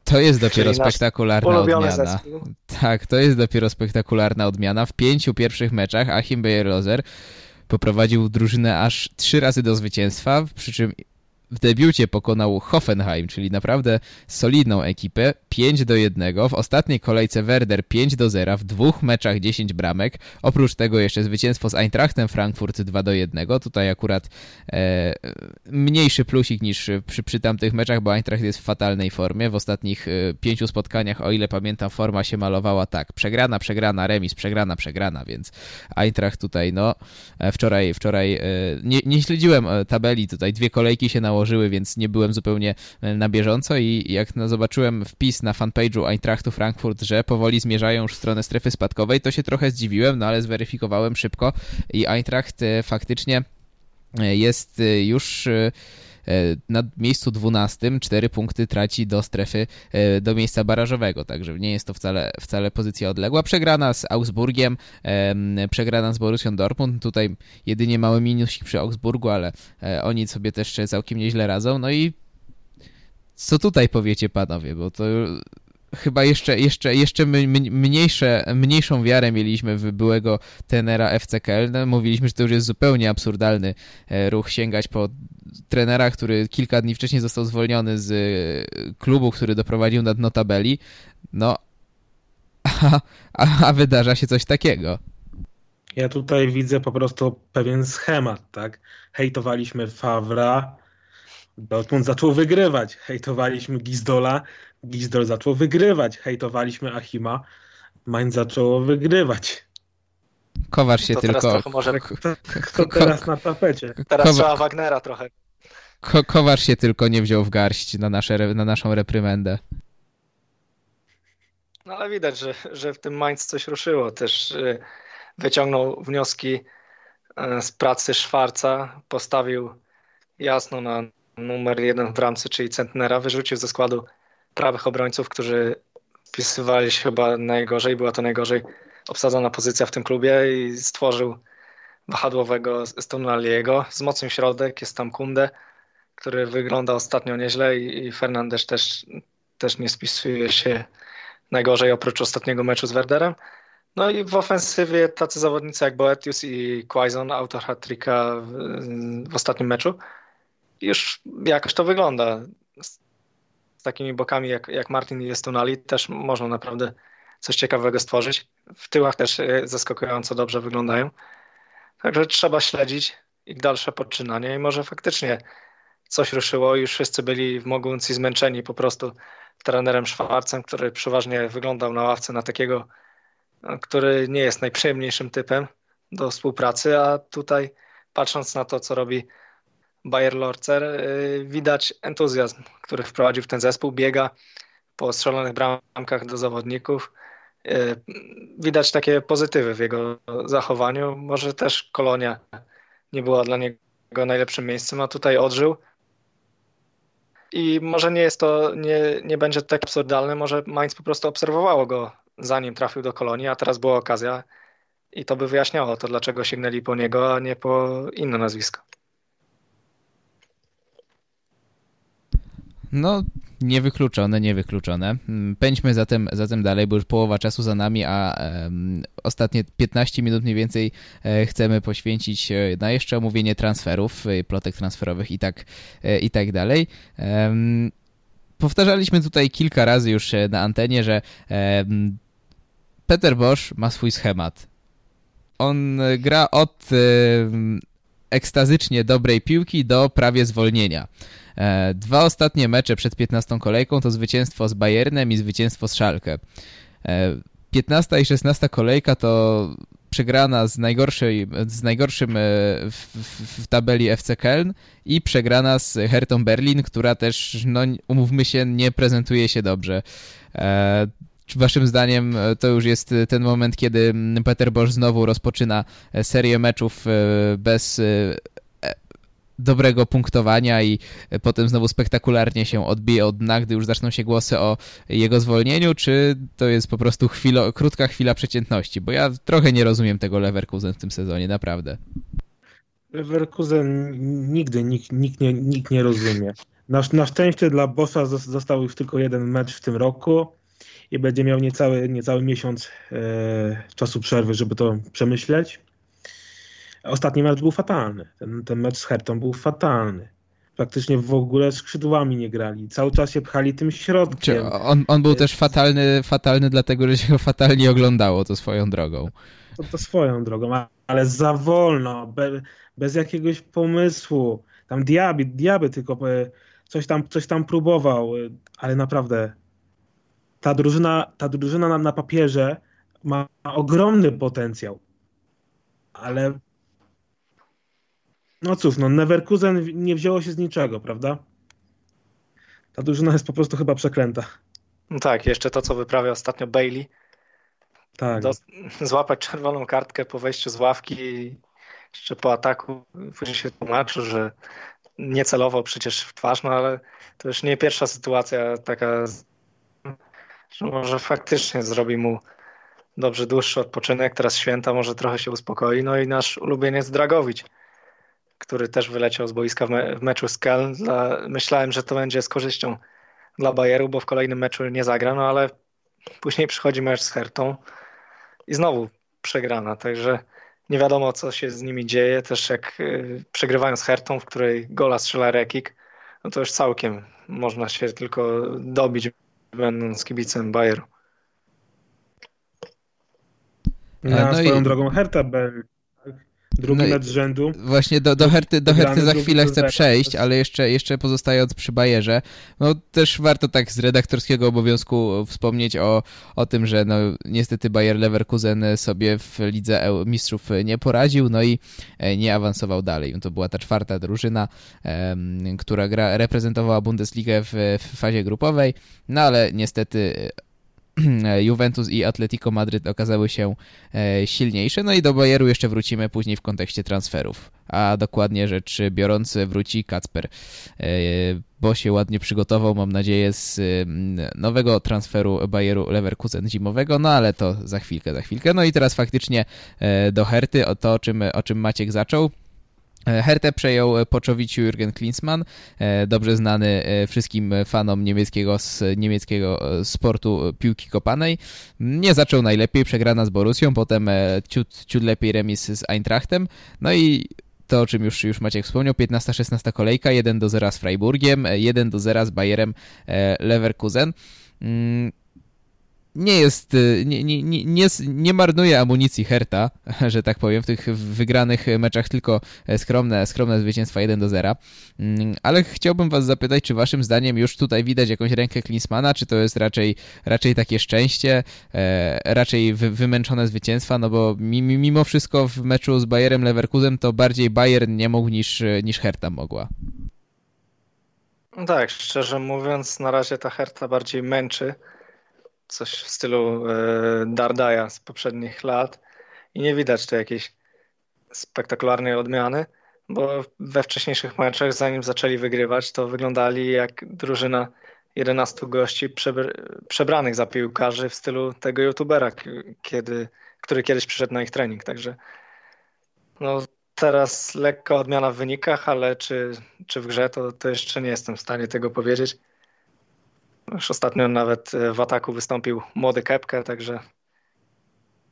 to jest dopiero spektakularna odmiana. Zespół. Tak, to jest dopiero spektakularna odmiana. W pięciu pierwszych meczach Achim Beyer-Lozer poprowadził drużynę aż trzy razy do zwycięstwa, przy czym w debiucie pokonał Hoffenheim, czyli naprawdę solidną ekipę, 5 do 1. W ostatniej kolejce Werder 5 do 0, w dwóch meczach 10 bramek. Oprócz tego jeszcze zwycięstwo z Eintrachtem Frankfurt 2 do 1. Tutaj akurat e, mniejszy plusik niż przy, przy tamtych meczach, bo Eintracht jest w fatalnej formie. W ostatnich e, pięciu spotkaniach, o ile pamiętam, forma się malowała tak. Przegrana, przegrana, remis, przegrana, przegrana, więc Eintracht tutaj, no, e, wczoraj, wczoraj e, nie, nie śledziłem e, tabeli, tutaj dwie kolejki się nałożyły nałożyły, więc nie byłem zupełnie e, na bieżąco i jak zobaczyłem wpis na fanpage'u Eintrachtu Frankfurt, że powoli zmierzają już w stronę strefy spadkowej, to się trochę zdziwiłem, no ale zweryfikowałem szybko i Eintracht e, faktycznie e, jest już na miejscu 12, 4 punkty traci do strefy, do miejsca barażowego, także nie jest to wcale, wcale pozycja odległa. Przegrana z Augsburgiem, przegrana z Borussią Dortmund, tutaj jedynie mały minusik przy Augsburgu, ale e, oni sobie też całkiem nieźle radzą. No i co tutaj powiecie panowie, bo to chyba jeszcze, jeszcze, jeszcze mniejsze, mniejszą wiarę mieliśmy w byłego tenera FC Köln. Mówiliśmy, że to już jest zupełnie absurdalny e, ruch sięgać po trenera, który kilka dni wcześniej został zwolniony z e, klubu, który doprowadził na dno tabeli. No, a, a, a wydarza się coś takiego. Ja tutaj widzę po prostu pewien schemat, tak? Hejtowaliśmy Fawra, Dortmund zaczął wygrywać. Hejtowaliśmy Gizdola, Gizdol zaczął wygrywać. Hejtowaliśmy Achima, Mainz zaczęło wygrywać. Kowar się to tylko... Może... Kto, teraz na tapecie? Teraz Kowa... trzeba Wagnera trochę. Ko Kowar się tylko nie wziął w garść na, nasze, na naszą reprymendę. No ale widać, że, że w tym Mainz coś ruszyło. Też y, wyciągnął wnioski e, z pracy Szwarca, postawił jasno na numer jeden w bramce, czyli Centnera, wyrzucił ze składu prawych obrońców, którzy wpisywali się chyba najgorzej, była to najgorzej obsadzona pozycja w tym klubie i stworzył wahadłowego Stonaliego. Wzmocnił środek, jest tam Kunde, który wygląda ostatnio nieźle i Fernandez też, też nie spisuje się najgorzej oprócz ostatniego meczu z Werderem. No i w ofensywie tacy zawodnicy jak Boetius i Quaison, autor hat w, w ostatnim meczu. Już jakoś to wygląda. Z takimi bokami jak, jak Martin i Estunali też można naprawdę coś ciekawego stworzyć. W tyłach też e, zaskakująco dobrze wyglądają. Także trzeba śledzić ich dalsze poczynanie i może faktycznie coś ruszyło. Już wszyscy byli w Moguncji zmęczeni po prostu trenerem Szwarcem, który przeważnie wyglądał na ławce na takiego, który nie jest najprzyjemniejszym typem do współpracy, a tutaj patrząc na to, co robi Bayer Lorcer, y, widać entuzjazm, który wprowadził w ten zespół, biega po strzelonych bramkach do zawodników. Y, widać takie pozytywy w jego zachowaniu. Może też kolonia nie była dla niego najlepszym miejscem, a tutaj odżył. I może nie jest to, nie, nie będzie tak absurdalne, może Mainz po prostu obserwowało go zanim trafił do kolonii, a teraz była okazja i to by wyjaśniało to, dlaczego sięgnęli po niego, a nie po inne nazwisko. No, niewykluczone, niewykluczone. Mm, pędźmy zatem, zatem dalej, bo już połowa czasu za nami, a ostatnie 15 minut mniej więcej e, chcemy poświęcić e, na jeszcze omówienie transferów, e, plotek transferowych i tak, e, i tak dalej. Powtarzaliśmy tutaj kilka razy już e, na antenie, że Peter Bosch ma swój schemat. On gra od ekstazycznie dobrej piłki do prawie zwolnienia. E, dwa ostatnie mecze przed 15 kolejką to zwycięstwo z Bayernem i zwycięstwo z Schalke. 15 e, i 16 kolejka to przegrana z, najgorszej, z najgorszym e, w, w, w, tabeli FC Köln i przegrana z Hertą Berlin, która też, no umówmy się, nie prezentuje się dobrze. Waszym zdaniem to już jest ten moment, kiedy Peter Bosz znowu rozpoczyna serię meczów bez dobrego punktowania i potem znowu spektakularnie się odbije od dna, gdy już zaczną się głosy o jego zwolnieniu, czy to jest po prostu chwilo, krótka chwila przeciętności? Bo ja trochę nie rozumiem tego Leverkusen w tym sezonie, naprawdę. Leverkusen nigdy nikt, nikt, nie, nikt nie rozumie. Na, na szczęście dla Bossa został już tylko jeden mecz w tym roku i będzie miał niecały, niecały miesiąc e, czasu przerwy, żeby to przemyśleć. Ostatni mecz był fatalny. Ten, ten mecz z Hertą był fatalny. Praktycznie w ogóle skrzydłami nie grali. Cały czas się pchali tym środkiem. On, on był też fatalny, fatalny dlatego, że się go fatalnie oglądało, to swoją drogą. To, to swoją drogą, ale za wolno, be, bez jakiegoś pomysłu. Tam Diaby, Diaby tylko e, coś tam, coś tam próbował, e, ale naprawdę ta drużyna, ta drużyna na, na papierze ma ogromny potencjał, ale no cóż, no Neverkusen nie wzięło się z niczego, prawda? Ta drużyna jest po prostu chyba przeklęta. No tak, jeszcze to, co wyprawia ostatnio Bailey. Tak. Do, złapać czerwoną kartkę po wejściu z ławki jeszcze po ataku. Później się tłumaczył, że niecelowo przecież w twarz, no ale to już nie pierwsza sytuacja taka, że może faktycznie zrobi mu dobrze dłuższy odpoczynek, teraz święta, może trochę się uspokoi. No i nasz ulubieniec Dragowicz który też wyleciał z boiska w, me w meczu z Keln. Myślałem, że to będzie z korzyścią dla Bayeru, bo w kolejnym meczu nie zagra, no ale później przychodzi mecz z Hertą i znowu przegrana, także nie wiadomo, co się z nimi dzieje. Też jak y, przegrywają z Hertą, w której gola strzela Rekik, no to już całkiem można się tylko dobić, będąc kibicem Bayeru. Na no swoją i... drogą Herta Drugi no rzędu. Właśnie do, do Herty, do Herty za chwilę chcę przejść, ale jeszcze, jeszcze pozostając przy Bajerze, no też warto tak z redaktorskiego obowiązku wspomnieć o, o tym, że no niestety Bayer Leverkusen sobie w Lidze Mistrzów nie poraził, no i e, nie awansował dalej. To była ta czwarta drużyna, która gra, reprezentowała Bundesligę w, w fazie grupowej, no ale niestety Juventus i Atletico Madryt okazały się silniejsze. No i do Bayeru jeszcze wrócimy później w kontekście transferów. A dokładnie rzecz biorąc wróci Kacper, bo się ładnie przygotował, mam nadzieję, z nowego transferu Bayeru Leverkusen zimowego, no ale to za chwilkę, za chwilkę. No i teraz faktycznie do Herty, o to, o czym, o czym Maciek zaczął. E, Hertę przejął poczowiciu Jürgen Klinsmann, e, dobrze znany e, wszystkim fanom niemieckiego, niemieckiego sportu piłki kopanej. Nie zaczął najlepiej, przegrana z Borusią, potem ciut, ciut lepiej remis z Eintrachtem, no i to, o czym już, już Maciek wspomniał, 15-16 kolejka, 1 do 0 z Freiburgiem, 1 do 0 z Bayerem Leverkusen. Nie jest, y, nie, nie, nie, nie, nie marnuje amunicji Herta, że tak powiem, w tych wygranych meczach tylko skromne, skromne zwycięstwa 1 do 0. Mm, ale chciałbym was zapytać, czy waszym zdaniem już tutaj widać jakąś rękę Klinsmana, czy to jest raczej, raczej takie szczęście, e, raczej wy, wymęczone zwycięstwa, no bo mimo wszystko w meczu z Bayerem Leverkusen to bardziej Bayern nie mógł niż, niż Herta mogła. Tak, szczerze mówiąc, na razie ta Herta bardziej męczy coś w stylu e, Dardaja z poprzednich lat i nie widać tu jakiejś spektakularnej odmiany, bo we wcześniejszych meczach, zanim zaczęli wygrywać, to wyglądali jak drużyna 11 gości przebranych za piłkarzy w stylu tego youtubera, kiedy, który kiedyś przyszedł na ich trening. Także no, teraz lekka odmiana w wynikach, ale czy, czy w grze, to, to jeszcze nie jestem w stanie tego powiedzieć. Już ostatnio nawet e, w ataku wystąpił młody Kepkę, także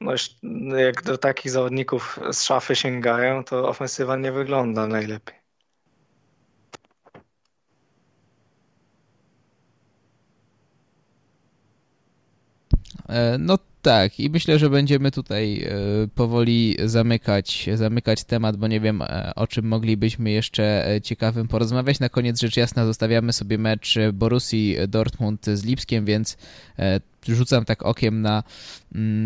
no już jak do takich zawodników z szafy sięgają, to ofensywa nie wygląda najlepiej. E, no tak, i myślę, że będziemy tutaj e, powoli zamykać, zamykać temat, bo nie wiem, e, o czym moglibyśmy jeszcze e, ciekawym porozmawiać. Na koniec rzecz jasna zostawiamy sobie mecz Borussii Dortmund z Lipskiem, więc rzucam tak okiem na,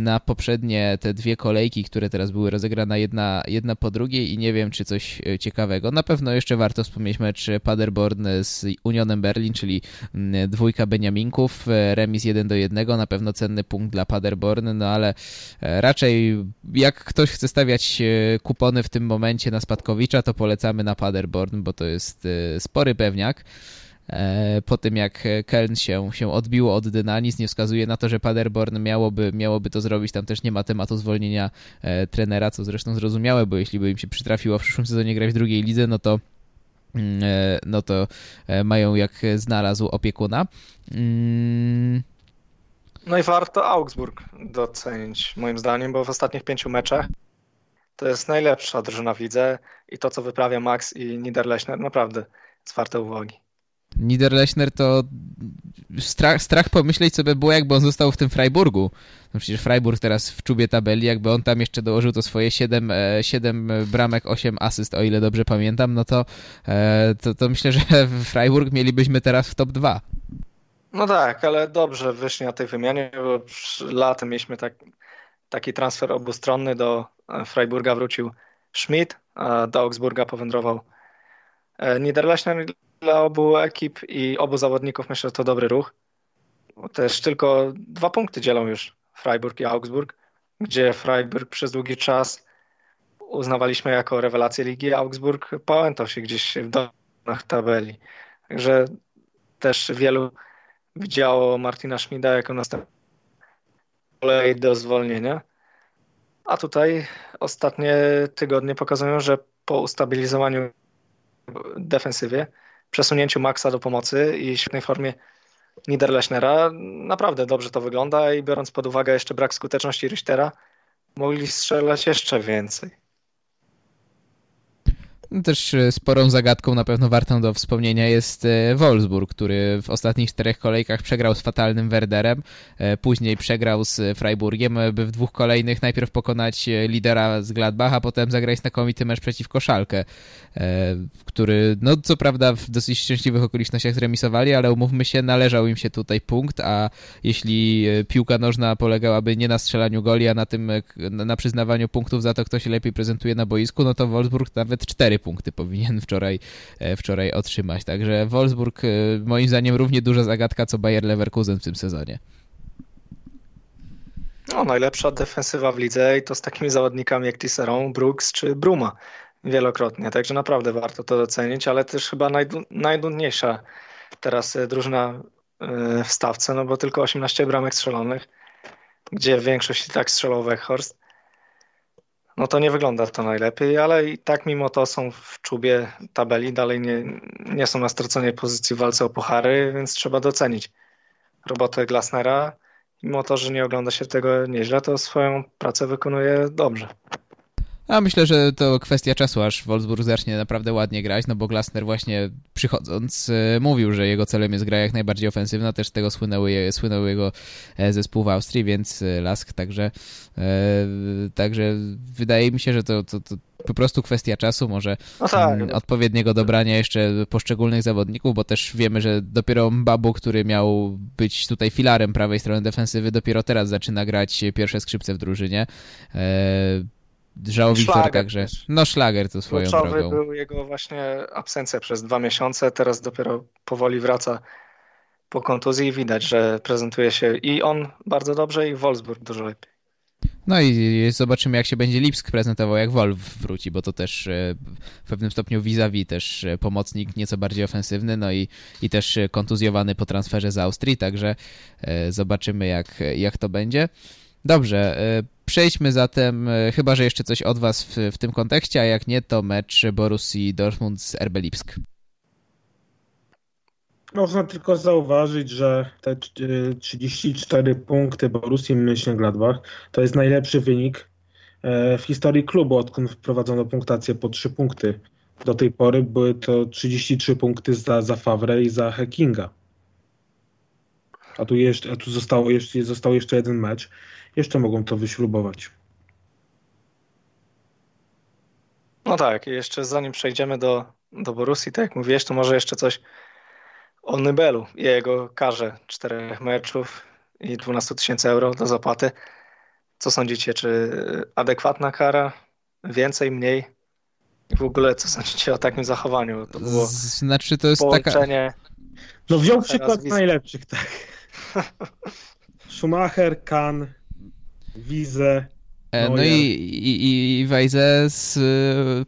na poprzednie te dwie kolejki, które teraz były rozegrane jedna, jedna po drugiej i nie wiem, czy coś e, ciekawego. Na pewno jeszcze warto wspomnieć mecz Paderborn z Unionem Berlin, czyli mm, dwójka Beniaminków, e, remis 1 do 1, na pewno cenny punkt dla Paderborn, no ale e, raczej jak ktoś chce stawiać kupony w tym momencie na Spadkowicza, to polecamy na Paderborn, bo to jest spory pewniak. E, po tym jak Keln się, się odbiło od Dyna, nic nie wskazuje na to, że Paderborn miałoby, miałoby to zrobić. Tam też nie ma tematu zwolnienia e, trenera, co zresztą zrozumiałe, bo jeśli by im się przytrafiło w przyszłym sezonie grać w drugiej lidze, no to mm, e, no to mają jak znalazł opiekuna. Mm. No i warto Augsburg docenić moim zdaniem, bo w ostatnich pięciu meczach to jest najlepsza drużyna w lidze i to, co wyprawia Max i Niederlechner, naprawdę jest warte uwagi. Niederlechner to strach, strach pomyśleć sobie było, jakby on został w tym Freiburgu. No przecież Freiburg teraz w czubie tabeli, jakby on tam jeszcze dołożył to swoje 7, 7 e, bramek, 8 asyst, o ile dobrze pamiętam, no to, e, to, to myślę, że Freiburg mielibyśmy teraz w top 2. No tak, ale dobrze wyszli na tej wymianie, bo latem mieliśmy tak, taki transfer obustronny, do e, Freiburga wrócił Schmidt, a do Augsburga powędrował Niederlechner dla obu ekip i obu zawodników myślę, że to dobry ruch. Też tylko dwa punkty dzielą już Freiburg i Augsburg, gdzie Freiburg przez długi czas uznawaliśmy jako rewelację ligi, Augsburg pałętał się gdzieś w dolach tabeli. Także też wielu widziało Martina Schmida jako następny kolej do zwolnienia. A tutaj ostatnie tygodnie pokazują, że po ustabilizowaniu defensywie przesunięciu Maxa do pomocy i świetnej formie Niederlechnera naprawdę dobrze to wygląda i biorąc pod uwagę jeszcze brak skuteczności Richtera, mogli strzelać jeszcze więcej. Też e, sporą zagadką na pewno wartą do wspomnienia jest e, Wolfsburg, który w ostatnich czterech kolejkach przegrał z fatalnym Werderem, e, później przegrał z Freiburgiem, by w dwóch kolejnych najpierw pokonać lidera z Gladbach, a potem zagrać znakomity mecz przeciwko Szalkę, który, no co prawda w dosyć szczęśliwych okolicznościach zremisowali, ale umówmy się, należał im się tutaj punkt, a jeśli piłka nożna polegałaby nie na strzelaniu goli, a na tym, na przyznawaniu punktów za to, kto się lepiej prezentuje na boisku, no to Wolfsburg nawet cztery punkty powinien wczoraj, e, wczoraj otrzymać. Także Wolfsburg e, moim zdaniem równie duża zagadka co Bayer Leverkusen w tym sezonie. No, najlepsza defensywa w lidze i to z takimi zawodnikami jak Tisserand, Brooks czy Bruma wielokrotnie, także naprawdę warto to docenić, ale też chyba najdudniejsza teraz drużyna e, w stawce, no bo tylko 18 bramek strzelonych, gdzie większość i tak strzelał Weghorst. No to nie wygląda to najlepiej, ale i tak mimo to są w czubie tabeli, dalej nie, nie są na straconej pozycji w walce o puchary, więc trzeba docenić robotę Glasnera. Mimo to, że nie ogląda się tego nieźle, to swoją pracę wykonuje dobrze. A myślę, że to kwestia czasu, aż Wolfsburg zacznie naprawdę ładnie grać, no bo Glasner właśnie przychodząc e, mówił, że jego celem jest gra jak najbardziej ofensywna, też z tego słynęły, słynął jego e, zespół w Austrii, więc e, Lask, także, także wydaje mi się, że to, to, to po prostu kwestia czasu, może no tak. Mm, odpowiedniego dobrania jeszcze poszczególnych zawodników, bo też wiemy, że dopiero Babu, który miał być tutaj filarem prawej strony defensywy, dopiero teraz zaczyna grać pierwsze skrzypce w drużynie. Żał Wiktor także. No szlager to swoją Kluczowy drogą. był jego właśnie absencja przez dwa miesiące, teraz dopiero powoli wraca po kontuzji i widać, że prezentuje się i on bardzo dobrze i Wolfsburg dużo lepiej. No i zobaczymy, jak się będzie Lipsk prezentował, jak Wolf wróci, bo to też e, w pewnym stopniu vis-a-vis też e, pomocnik nieco bardziej ofensywny, no i, i też kontuzjowany po transferze z Austrii, także e, zobaczymy, jak, jak to będzie. Dobrze, Przejdźmy zatem, e, chyba że jeszcze coś od Was w, w tym kontekście, a jak nie, to mecz Borussii Dortmund z RB Lipsk. Można tylko zauważyć, że te 34 punkty Borussii Mönchengladbach to jest najlepszy wynik e, w historii klubu, odkąd wprowadzono punktację po 3 punkty. Do tej pory były to 33 punkty za, za Favre i za Hekinga. A tu, jeszcze, a tu zostało, jeszcze, został jeszcze jeden mecz jeszcze mogą to wyśrubować. No tak, jeszcze zanim przejdziemy do, do Borussii, tak jak mówiłeś, to może jeszcze coś o Nybelu i jego karze czterech meczów i 12 tysięcy euro do zapłaty. Co sądzicie, czy adekwatna kara? Więcej, mniej? I w ogóle co sądzicie o takim zachowaniu? To było znaczy to jest taka... No wziął przykład najlepszych, tak. Schumacher, Kahn, Wizę. E, no, no i, i, i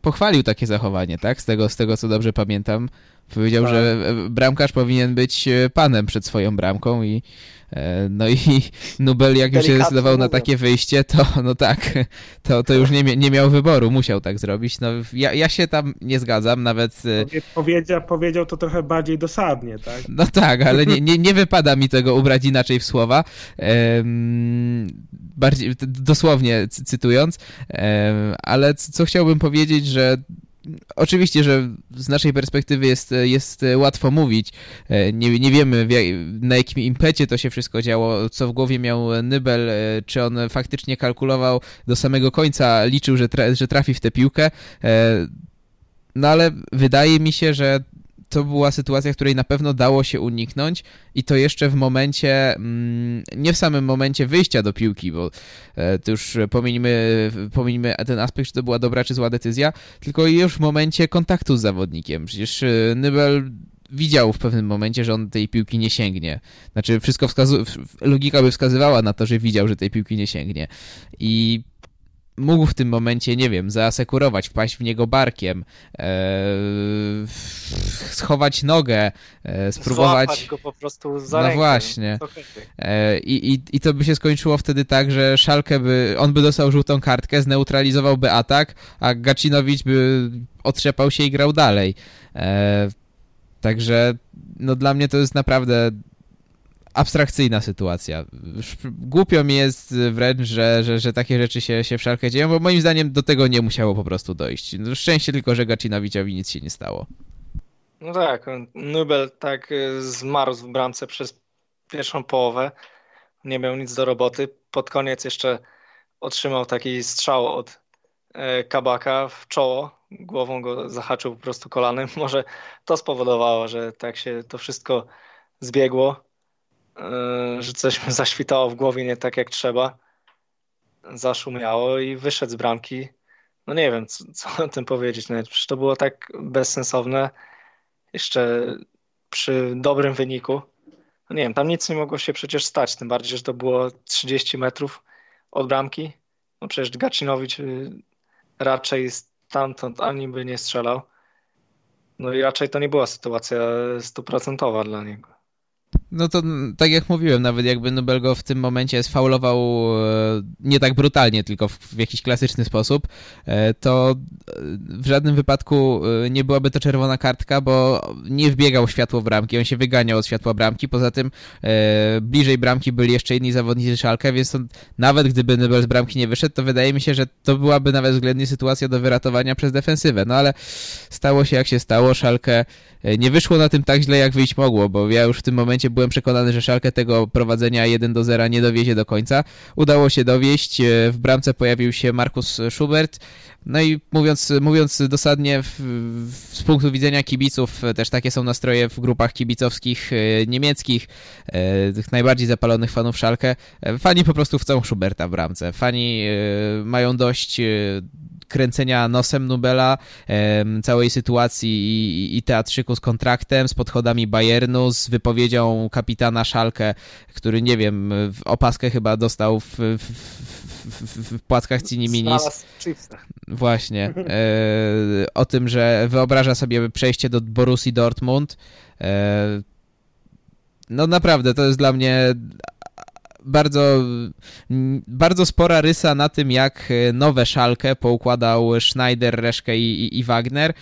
pochwalił takie zachowanie, tak? Z tego, z tego co dobrze pamiętam. Powiedział, tak. że bramkarz powinien być panem przed swoją bramką i E, no i Nubel jak już się zdecydował na takie wyjście, to no tak, to, to już nie, nie miał wyboru, musiał tak zrobić. No, ja, ja się tam nie zgadzam, nawet... E, powiedział, powiedział to trochę bardziej dosadnie, tak? No tak, ale nie, nie, nie wypada mi tego ubrać inaczej w słowa. bardziej, dosłownie cytując, ale co chciałbym powiedzieć, że Oczywiście, że z naszej perspektywy jest, jest łatwo mówić. E, nie, nie wiemy na jakim impecie to się wszystko działo, co w głowie miał Nybel, e, czy on faktycznie kalkulował do samego końca, liczył, że, tra że trafi w tę piłkę. E, no ale wydaje mi się, że to była sytuacja, której na pewno dało się uniknąć i to jeszcze w momencie, mm, nie w samym momencie wyjścia do piłki, bo e, to już pominimy, ten aspekt, czy to była dobra czy zła decyzja, tylko już w momencie kontaktu z zawodnikiem. Przecież e, Nybel widział w pewnym momencie, że on tej piłki nie sięgnie. Znaczy, wszystko wskazu- logika by wskazywała na to, że widział, że tej piłki nie sięgnie. I mógł w tym momencie, nie wiem, zaasekurować, wpaść w niego barkiem, e, schować nogę, e, spróbować... Złapać go po prostu za No rękę. właśnie. E, i, i, to by się skończyło wtedy tak, że Szalkę by, on by dostał żółtą kartkę, zneutralizowałby atak, a Gacinowicz by otrzepał się i grał dalej. E, także no dla mnie to jest naprawdę abstrakcyjna sytuacja. Głupio mi jest wręcz, że, że, że takie rzeczy się, się w szalkę dzieją, bo moim zdaniem do tego nie musiało po prostu dojść. No, szczęście tylko, że Gacinowiczowi nic się nie stało. No tak, Nubel tak y, zmarł w bramce przez pierwszą połowę. Nie miał nic do roboty. Pod koniec jeszcze otrzymał taki strzał od e, Kabaka w czoło. Głową go zahaczył po prostu kolanem. Może to spowodowało, że tak się to wszystko zbiegło że coś mi zaświtało w głowie nie tak jak trzeba. Zaszumiało i wyszedł z bramki. No nie wiem, co, co o tym powiedzieć. No, przecież to było tak bezsensowne. Jeszcze przy dobrym wyniku. No nie wiem, tam nic nie mogło się przecież stać. Tym bardziej, że to było 30 metrów od bramki. No przecież Gacinowicz y, raczej stamtąd ani by nie strzelał. No i raczej to nie była sytuacja stuprocentowa dla niego. No to tak jak mówiłem, nawet jakby Nubel go w tym momencie sfaulował e, nie tak brutalnie, tylko w, w, jakiś klasyczny sposób, e, to w żadnym wypadku e, nie byłaby to czerwona kartka, bo nie wbiegał światło bramki, on się wyganiał od światła bramki, poza tym bliżej bramki byli jeszcze inni zawodnicy Szalkę, więc nawet gdyby Nubel z bramki nie wyszedł, to wydaje mi się, że to byłaby nawet względnie sytuacja do wyratowania przez defensywę, no ale stało się jak się stało, Szalkę nie wyszło na tym tak źle jak wyjść mogło, bo ja już w tym momencie byłem przekonany, że Szalkę tego prowadzenia 1 do 0 nie dowiezie do końca. Udało się dowieść. W bramce pojawił się Markus Schubert. No i mówiąc, mówiąc dosadnie, w, z punktu widzenia kibiców, też takie są nastroje w grupach kibicowskich e, niemieckich, e, tych najbardziej zapalonych fanów Szalkę. E, fani po prostu chcą Schuberta w bramce. Fani mają dość kręcenia nosem Nubela, całej sytuacji i, i teatrzyku z kontraktem, z podchodami Bayernu, z wypowiedzią kapitana Szalkę, który nie wiem, opaskę chyba dostał w, w, w, w płackach Cini Minis. Właśnie. E, o tym, że wyobraża sobie przejście do Borussii Dortmund. E, no naprawdę, to jest dla mnie bardzo, bardzo spora rysa na tym, jak nowe szalkę poukładał Schneider, Reszke i, i, i Wagner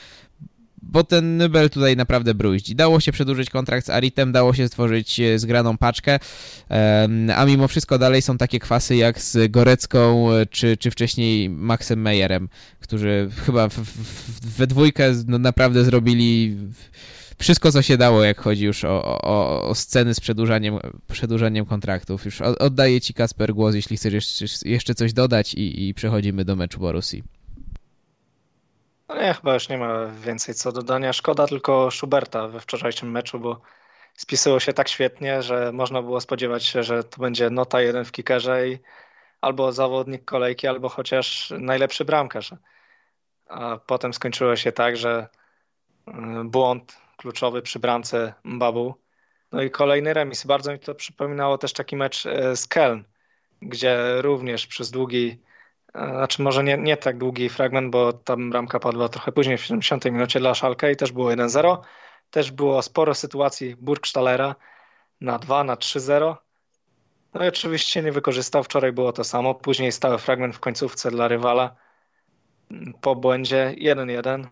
bo ten Nybel tutaj naprawdę bruździ. Dało się przedłużyć kontrakt z Aritem, dało się stworzyć e, zgraną paczkę, a mimo wszystko dalej są takie kwasy jak z Gorecką e, czy, czy wcześniej Maxem Meyerem, którzy chyba w, w, we dwójkę no, naprawdę zrobili wszystko, co się dało, jak chodzi już o, o, o sceny z przedłużaniem, przedłużaniem kontraktów. Już oddaję Ci, Kasper, głos, jeśli chcesz jeszcze, jeszcze coś dodać i, i przechodzimy do meczu Borussii. No nie, chyba już nie ma więcej co dodania. Szkoda tylko Schuberta we wczorajszym meczu, bo spisyło się tak świetnie, że można było spodziewać się, że to będzie nota jeden w kickerze i albo zawodnik kolejki, albo chociaż najlepszy bramkarz. A potem skończyło się tak, że y, błąd kluczowy przy bramce Mbabu. No i kolejny remis. Bardzo mi to przypominało też taki mecz e, z Keln, gdzie również przez długi, e, znaczy może nie, nie tak długi fragment, bo tam bramka padła trochę później w 70 minucie dla Szalkę i też było 1-0. Też było sporo sytuacji Burgstallera na 2, na 3-0. No i oczywiście nie wykorzystał. Wczoraj było to samo. Później stały fragment w końcówce dla rywala po błędzie 1-1.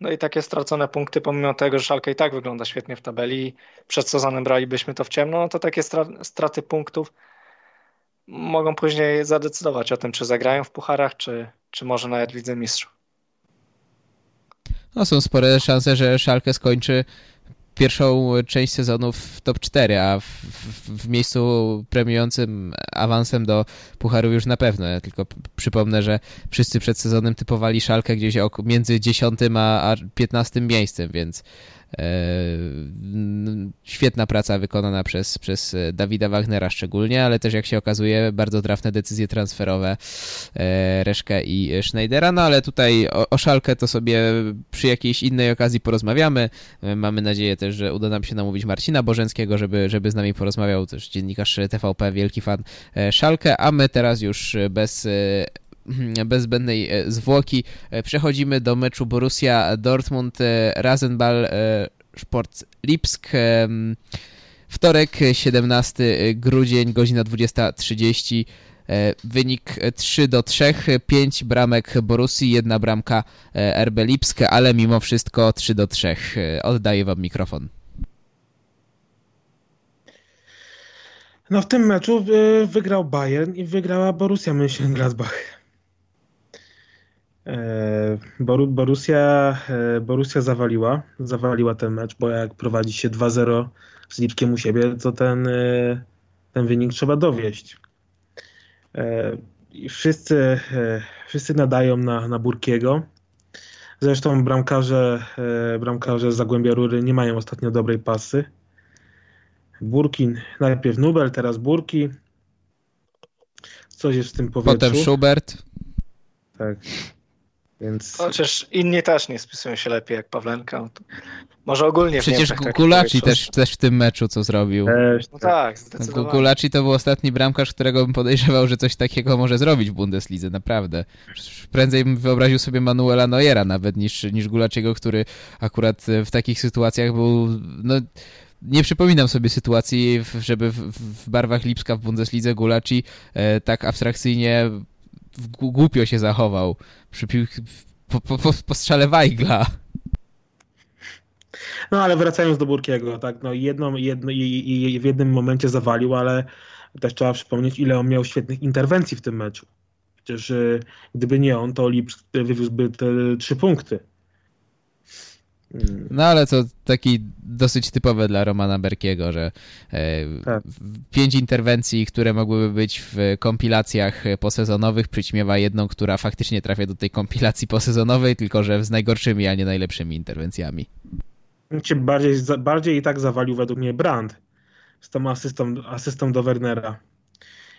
No i takie stracone punkty, pomimo tego, że Szalka i tak wygląda świetnie w tabeli, przed sezonem bralibyśmy to w ciemno, no to takie straty punktów mogą później zadecydować o tym, czy zagrają w pucharach, czy, czy może nawet w Lidze Mistrzów. No są spore szanse, że Szalkę skończy pierwszą część sezonu w top 4, a w, w, w, miejscu premiującym awansem do Pucharu już na pewno. Ja tylko przypomnę, że wszyscy przed sezonem typowali Szalkę gdzieś między 10 a, a 15 miejscem, więc świetna praca wykonana przez, przez Dawida Wagnera szczególnie, ale też jak się okazuje bardzo trafne decyzje transferowe e, Reszkę i Schneidera, no ale tutaj o, o Szalkę to sobie przy jakiejś innej okazji porozmawiamy. E, mamy nadzieję też, że uda nam się namówić Marcina Bożenckiego, żeby, żeby z nami porozmawiał, też dziennikarz TVP, wielki fan Szalkę, a my teraz już bez bez zbędnej e, zwłoki e, przechodzimy do meczu Borussia Dortmund e, Rasenball Sport Lipsk. Wtorek, 17 grudzień, godzina 20.30. Wynik 3 do 3, 5 bramek Borussii, jedna bramka RB Lipsk, ale mimo wszystko 3 do 3. Oddaję wam mikrofon. No w tym meczu wygrał Bayern i wygrała Borussia Mönchengladbach. E, Borussia, e, Borussia zawaliła, zawaliła ten mecz, bo jak prowadzi się 2-0 z Lipskiem u siebie, to ten, e, ten wynik trzeba dowieść. I wszyscy, wszyscy nadają na, na Burkiego. Zresztą bramkarze, bramkarze z Zagłębia Rury nie mają ostatnio dobrej pasy. Burkin, najpierw Nubel, teraz Burki. Coś jest w tym powietrzu. Potem Schubert. Tak. Więc... Chociaż inni też nie spisują się lepiej jak Pawlenka. Może ogólnie Przecież Gulaci też, też w tym meczu co zrobił. no tak, zdecydowanie. Gulaci to był ostatni bramkarz, którego bym podejrzewał, że coś takiego może zrobić w Bundeslidze, naprawdę. Prędzej bym wyobraził sobie Manuela Neuera nawet niż, niż Gulaciego, który akurat w takich sytuacjach był... No, nie przypominam sobie sytuacji, żeby w, w barwach Lipska w Bundeslidze Gulaci e, tak abstrakcyjnie głupio się zachował przy pił... po, po, po, po strzale Weigla. No ale wracając do Burkiego, tak, no jedną, jedno, i, i w jednym momencie zawalił, ale też trzeba przypomnieć, ile on miał świetnych interwencji w tym meczu. Przecież e, gdyby nie on, to Lipsk wywiózłby te trzy punkty. No ale to taki dosyć typowe dla Romana Berkiego, że e, tak. pięć interwencji, które mogłyby być w kompilacjach posezonowych, przyćmiewa jedną, która faktycznie trafia do tej kompilacji posezonowej, tylko że z najgorszymi, a nie najlepszymi interwencjami. Bardziej, bardziej i tak zawalił według mnie Brand z tą asystą, asystą do Wernera.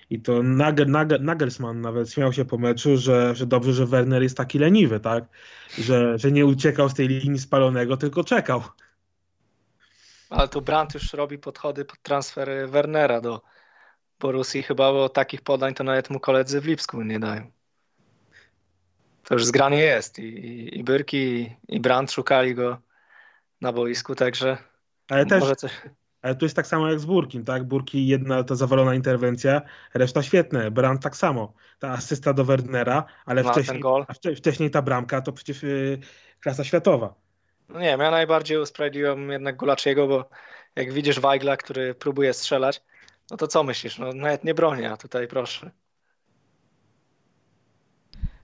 I to Nagel, Nagel, Nagelsmann nawet śmiał się po meczu, że, że dobrze, że Werner jest taki leniwy, tak? Że, że nie uciekał z tej linii spalonego, tylko czekał. Ale tu Brandt już robi podchody pod transfer Wernera do Borussii. Chyba bo takich podań to nawet mu koledzy w Lipsku nie dają. To już zgranie jest. I, i, i Byrki, i, i Brandt szukali go na boisku, także Ale też, może coś... Ale tu jest tak samo jak z Burkim, tak? Burki jedna to zawalona interwencja, reszta świetne. Brand tak samo. Ta asysta do Wernera, ale wcześniej, wcześniej ta bramka to przecież yy, klasa światowa. No nie, ja najbardziej usprawiedliwiam jednak Gulaczego, bo jak widzisz Weigla, który próbuje strzelać, no to co myślisz? No nawet nie broni, a tutaj proszę.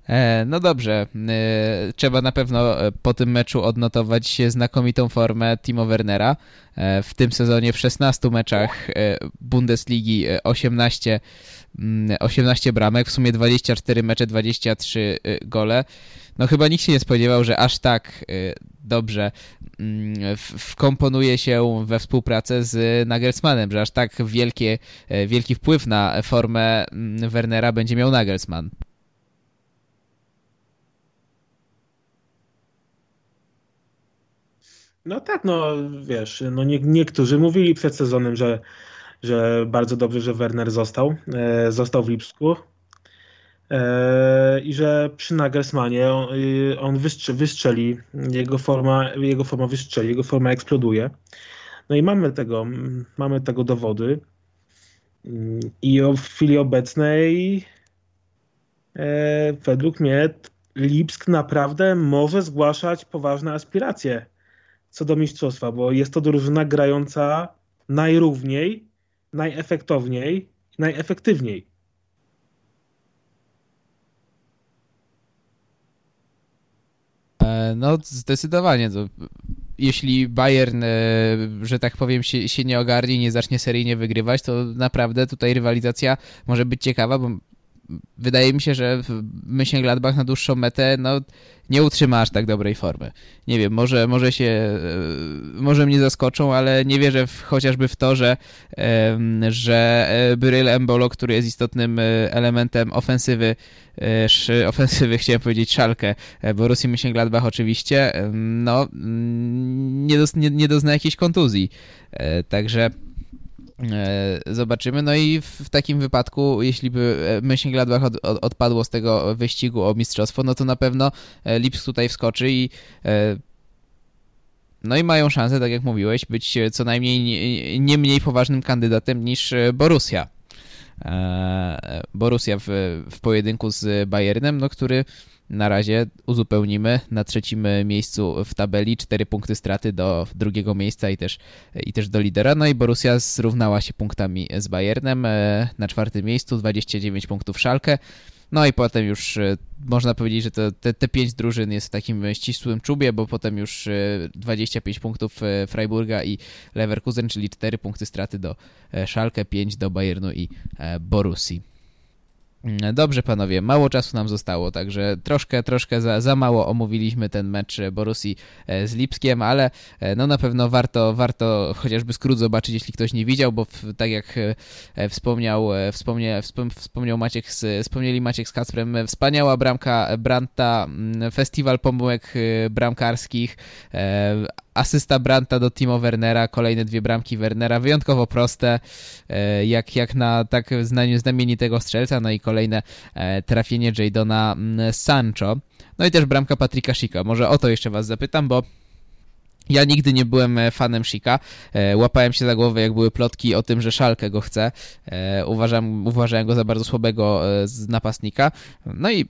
E, no dobrze, e, trzeba na pewno e, po tym meczu odnotować znakomitą formę Timo Wernera. W tym sezonie w 16 meczach Bundesligi 18, 18 mm, bramek, w sumie 24 mecze, 23 gole. No chyba nikt się nie spodziewał, że aż tak dobrze mm, wkomponuje się we współpracę z Nagelsmannem, że aż tak wielkie, wielki wpływ na formę mm, Wernera będzie miał Nagelsmann. No tak, no wiesz, no nie, niektórzy mówili przed sezonem, że, że bardzo dobrze, że Werner został, e, został w Lipsku e, i że przy Nagelsmanie on, on wystrzeli, jego forma, jego forma wystrzeli, jego forma eksploduje. No i mamy tego, mamy tego dowody i w chwili obecnej e, według mnie Lipsk naprawdę może zgłaszać poważne aspiracje co do mistrzostwa, bo jest to drużyna grająca najrówniej, najefektowniej, najefektywniej. E, no, zdecydowanie. Jeśli Bayern, e, że tak powiem, się, się nie ogarnie, nie zacznie seryjnie wygrywać, to naprawdę tutaj rywalizacja może być ciekawa, bo wydaje mi się, że Mönchengladbach na dłuższą metę no, nie utrzyma aż tak dobrej formy. Nie wiem, może, może się, e, może mnie zaskoczą, ale nie wierzę w, chociażby w to, że, że e, Bryl Embolo, który jest istotnym e, elementem ofensywy, ofensywy chciałem powiedzieć Szalkę, Borussii Mönchengladbach oczywiście, no nie, dos, nie, nie dozna jakiejś kontuzji. Także zobaczymy. No i w takim wypadku, jeśli by e, Mönchengladbach od, od, odpadło z tego wyścigu o mistrzostwo, no to na pewno e, Lipsk tutaj wskoczy i no i mają szansę, tak jak mówiłeś, być co najmniej nie, nie mniej poważnym kandydatem niż Borussia. Borussia w, w pojedynku z Bayernem, no który na razie uzupełnimy na trzecim miejscu w tabeli, cztery punkty straty do drugiego miejsca i też, i też do lidera. No i Borussia zrównała się punktami z Bayernem e, na czwartym miejscu, 29 punktów Szalkę. No i potem już e, można powiedzieć, że to, te, te pięć drużyn jest w takim ścisłym czubie, bo potem już 25 e, punktów Freiburga i Leverkusen, czyli 4 punkty straty do Szalkę, 5 do Bayernu i Borussii. Dobrze, panowie, mało czasu nam zostało, także troszkę, troszkę za, za mało omówiliśmy ten mecz Borusi e, z Lipskiem, ale e, no na pewno warto, warto chociażby skrót zobaczyć, jeśli ktoś nie widział, bo w, tak jak e, wspomniał, wspomnie, wspomniał Maciek z, wspomnieli Maciek z Kacprem, wspaniała bramka Branta, festiwal pomyłek bramkarskich, asysta Branta do Timo Wernera, kolejne dwie bramki Wernera, wyjątkowo proste, e, jak, jak na tak znamienitego strzelca, no i kolejne e, trafienie Jadona mm, Sancho. No i też bramka Patryka Shika. Może o to jeszcze was zapytam, bo ja nigdy nie byłem e, fanem Shika. Łapałem się za głowę, jak były plotki o tym, że Szalkę go chce. Uważam, uważałem go za bardzo słabego napastnika. No i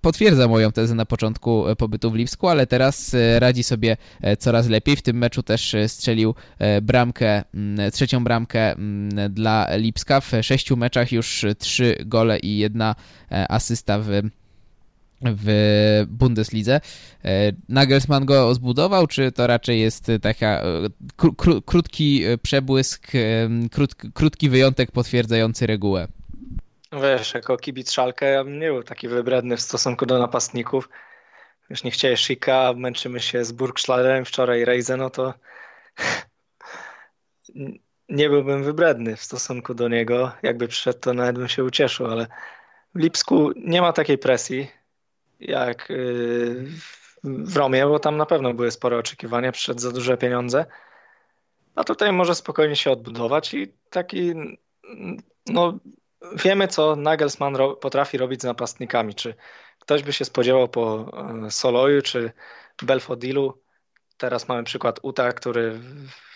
potwierdza moją tezę na początku e, pobytu w Lipsku, ale teraz e, radzi sobie e, coraz lepiej. W tym meczu też strzelił bramkę, trzecią bramkę dla Lipska. W sześciu meczach już trzy gole i jedna asysta w w Bundeslidze. Nagelsmann go zbudował, czy to raczej jest taka kró krótki przebłysk, krót krótki wyjątek potwierdzający regułę? Wiesz, jako kibic Szalkę ja bym nie był taki wybredny w stosunku do napastników. Już nie chciałeś Shika, męczymy się z Burgschlagerem wczoraj Reize, no to nie byłbym wybredny w stosunku do niego. Jakby przyszedł, to nawet bym się ucieszył, ale w Lipsku nie ma takiej presji jak y, w Romie, bo tam na pewno były spore oczekiwania, przyszedł za duże pieniądze. A tutaj może spokojnie się odbudować i taki no, wiemy, co Nagelsmann ro potrafi robić z napastnikami. Czy ktoś by się spodziewał po e, Soloju czy Belfodilu. Teraz mamy przykład Uta, który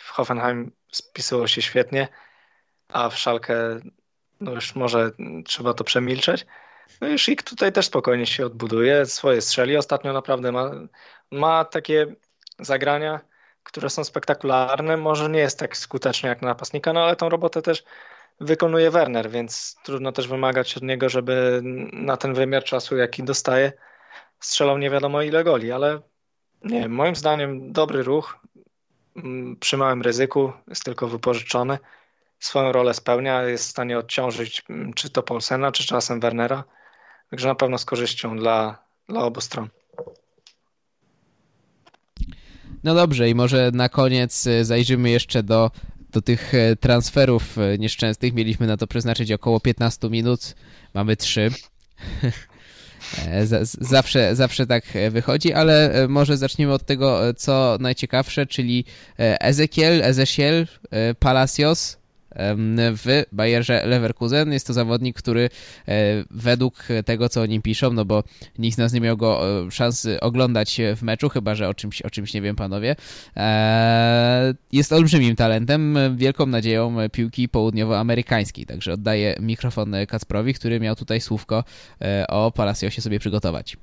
w Hoffenheim spisywał się świetnie, a w Szalkę no już może trzeba to przemilczeć. No i Schick tutaj też spokojnie się odbuduje, swoje strzeli. Ostatnio naprawdę ma, ma takie zagrania, które są spektakularne. Może nie jest tak skuteczny jak na napastnika, no ale tą robotę też wykonuje Werner, więc trudno też wymagać od niego, żeby na ten wymiar czasu, jaki dostaje, strzelał nie wiadomo ile goli, ale nie moim zdaniem dobry ruch mm, przy małym ryzyku, jest tylko wypożyczony, swoją rolę spełnia, jest w stanie odciążyć mm, czy to Paulsena, czy czasem Wernera, także na pewno z korzyścią dla, dla obu stron. No dobrze, i może na koniec y, zajrzymy jeszcze do do tych e, transferów e, nieszczęsnych mieliśmy na to przeznaczyć około 15 minut. Mamy 3. E, zawsze, zawsze tak wychodzi, ale może zaczniemy od tego, co najciekawsze, czyli Ezekiel, Ezekiel, Palacios, w Bayerze Leverkusen. Jest to zawodnik, który e, według tego, co o nim piszą, no bo nikt z nas nie miał go e, szansy oglądać w meczu, chyba że o czymś, o czymś nie wiem, panowie, e, jest olbrzymim talentem, wielką nadzieją piłki południowoamerykańskiej. Także oddaję mikrofon Kacprowi, który miał tutaj słówko o Palaciosie sobie przygotować.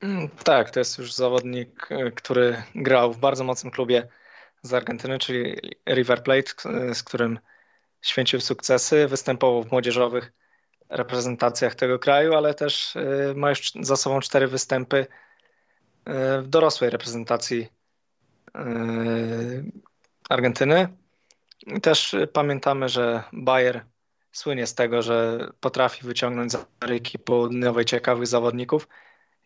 Mm, tak, to jest już zawodnik, który grał w bardzo mocnym klubie z Argentyny, czyli River Plate, z którym święcił sukcesy, występował w młodzieżowych reprezentacjach tego kraju, ale też y, ma już za sobą cztery występy y, w dorosłej reprezentacji y, Argentyny. I też pamiętamy, że Bayer słynie z tego, że potrafi wyciągnąć z Ameryki Południowej ciekawych zawodników.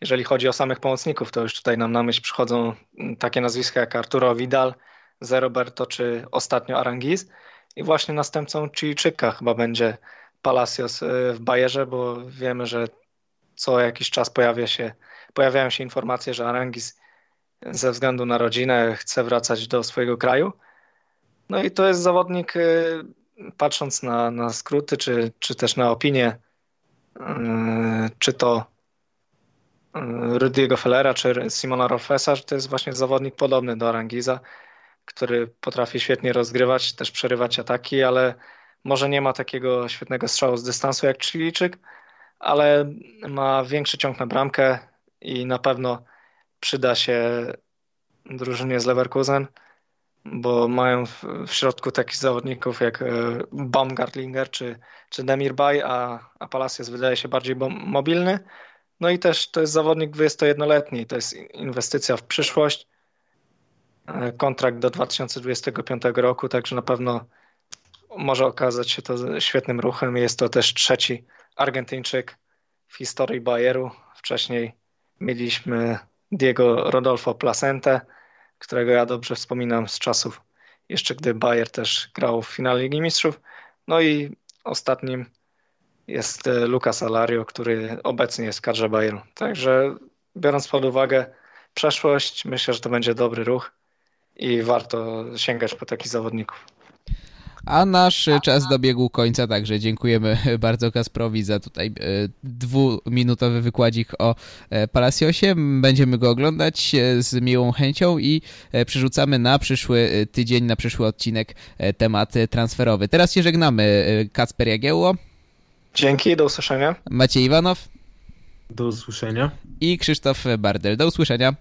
Jeżeli chodzi o samych pomocników, to już tutaj nam na myśl przychodzą takie nazwiska jak Arturo Vidal, Ze Roberto czy ostatnio Aranguiz. I właśnie następcą Chilijczyka chyba będzie Palacios y, w Bayerze, bo wiemy, że co jakiś czas pojawia się, pojawiają się informacje, że Aranguiz ze względu na rodzinę chce wracać do swojego kraju. No i to jest zawodnik, y, patrząc na, na skróty, czy, czy też na opinie, y, czy to Rudiego Fellera, czy Simona Rolfesa, że to jest właśnie zawodnik podobny do Arangiza, który potrafi świetnie rozgrywać, też przerywać ataki, ale może nie ma takiego świetnego strzału z dystansu jak Chilijczyk, ale ma większy ciąg na bramkę i na pewno przyda się drużynie z Leverkusen, bo mają w, w środku takich zawodników jak e, Baumgartlinger czy, czy Demirbay, a, a Palacios wydaje się bardziej mobilny. No i też to jest zawodnik 21-letni, to jest inwestycja w przyszłość kontrakt do 2025 roku, także na pewno może okazać się to świetnym ruchem. Jest to też trzeci Argentyńczyk w historii Bayeru. Wcześniej mieliśmy Diego Rodolfo Placente, którego ja dobrze wspominam z czasów jeszcze gdy Bayer też grał w finale Ligi Mistrzów. No i ostatnim jest e, Lucas Alario, który obecnie jest w kadrze Bayernu. Także biorąc pod uwagę przeszłość, myślę, że to będzie dobry ruch i warto sięgać po takich zawodników. A nasz czas dobiegł końca, także dziękujemy bardzo Kasprowi za tutaj e, dwuminutowy wykładzik o e, Palaciosie. Będziemy go oglądać e, z miłą chęcią i przerzucamy na przyszły tydzień, na przyszły odcinek temat transferowy. Teraz się żegnamy. Kacper Jagiełło. Dzięki, do usłyszenia. Maciej Iwanow. Do usłyszenia. I Krzysztof Bardel. Do usłyszenia.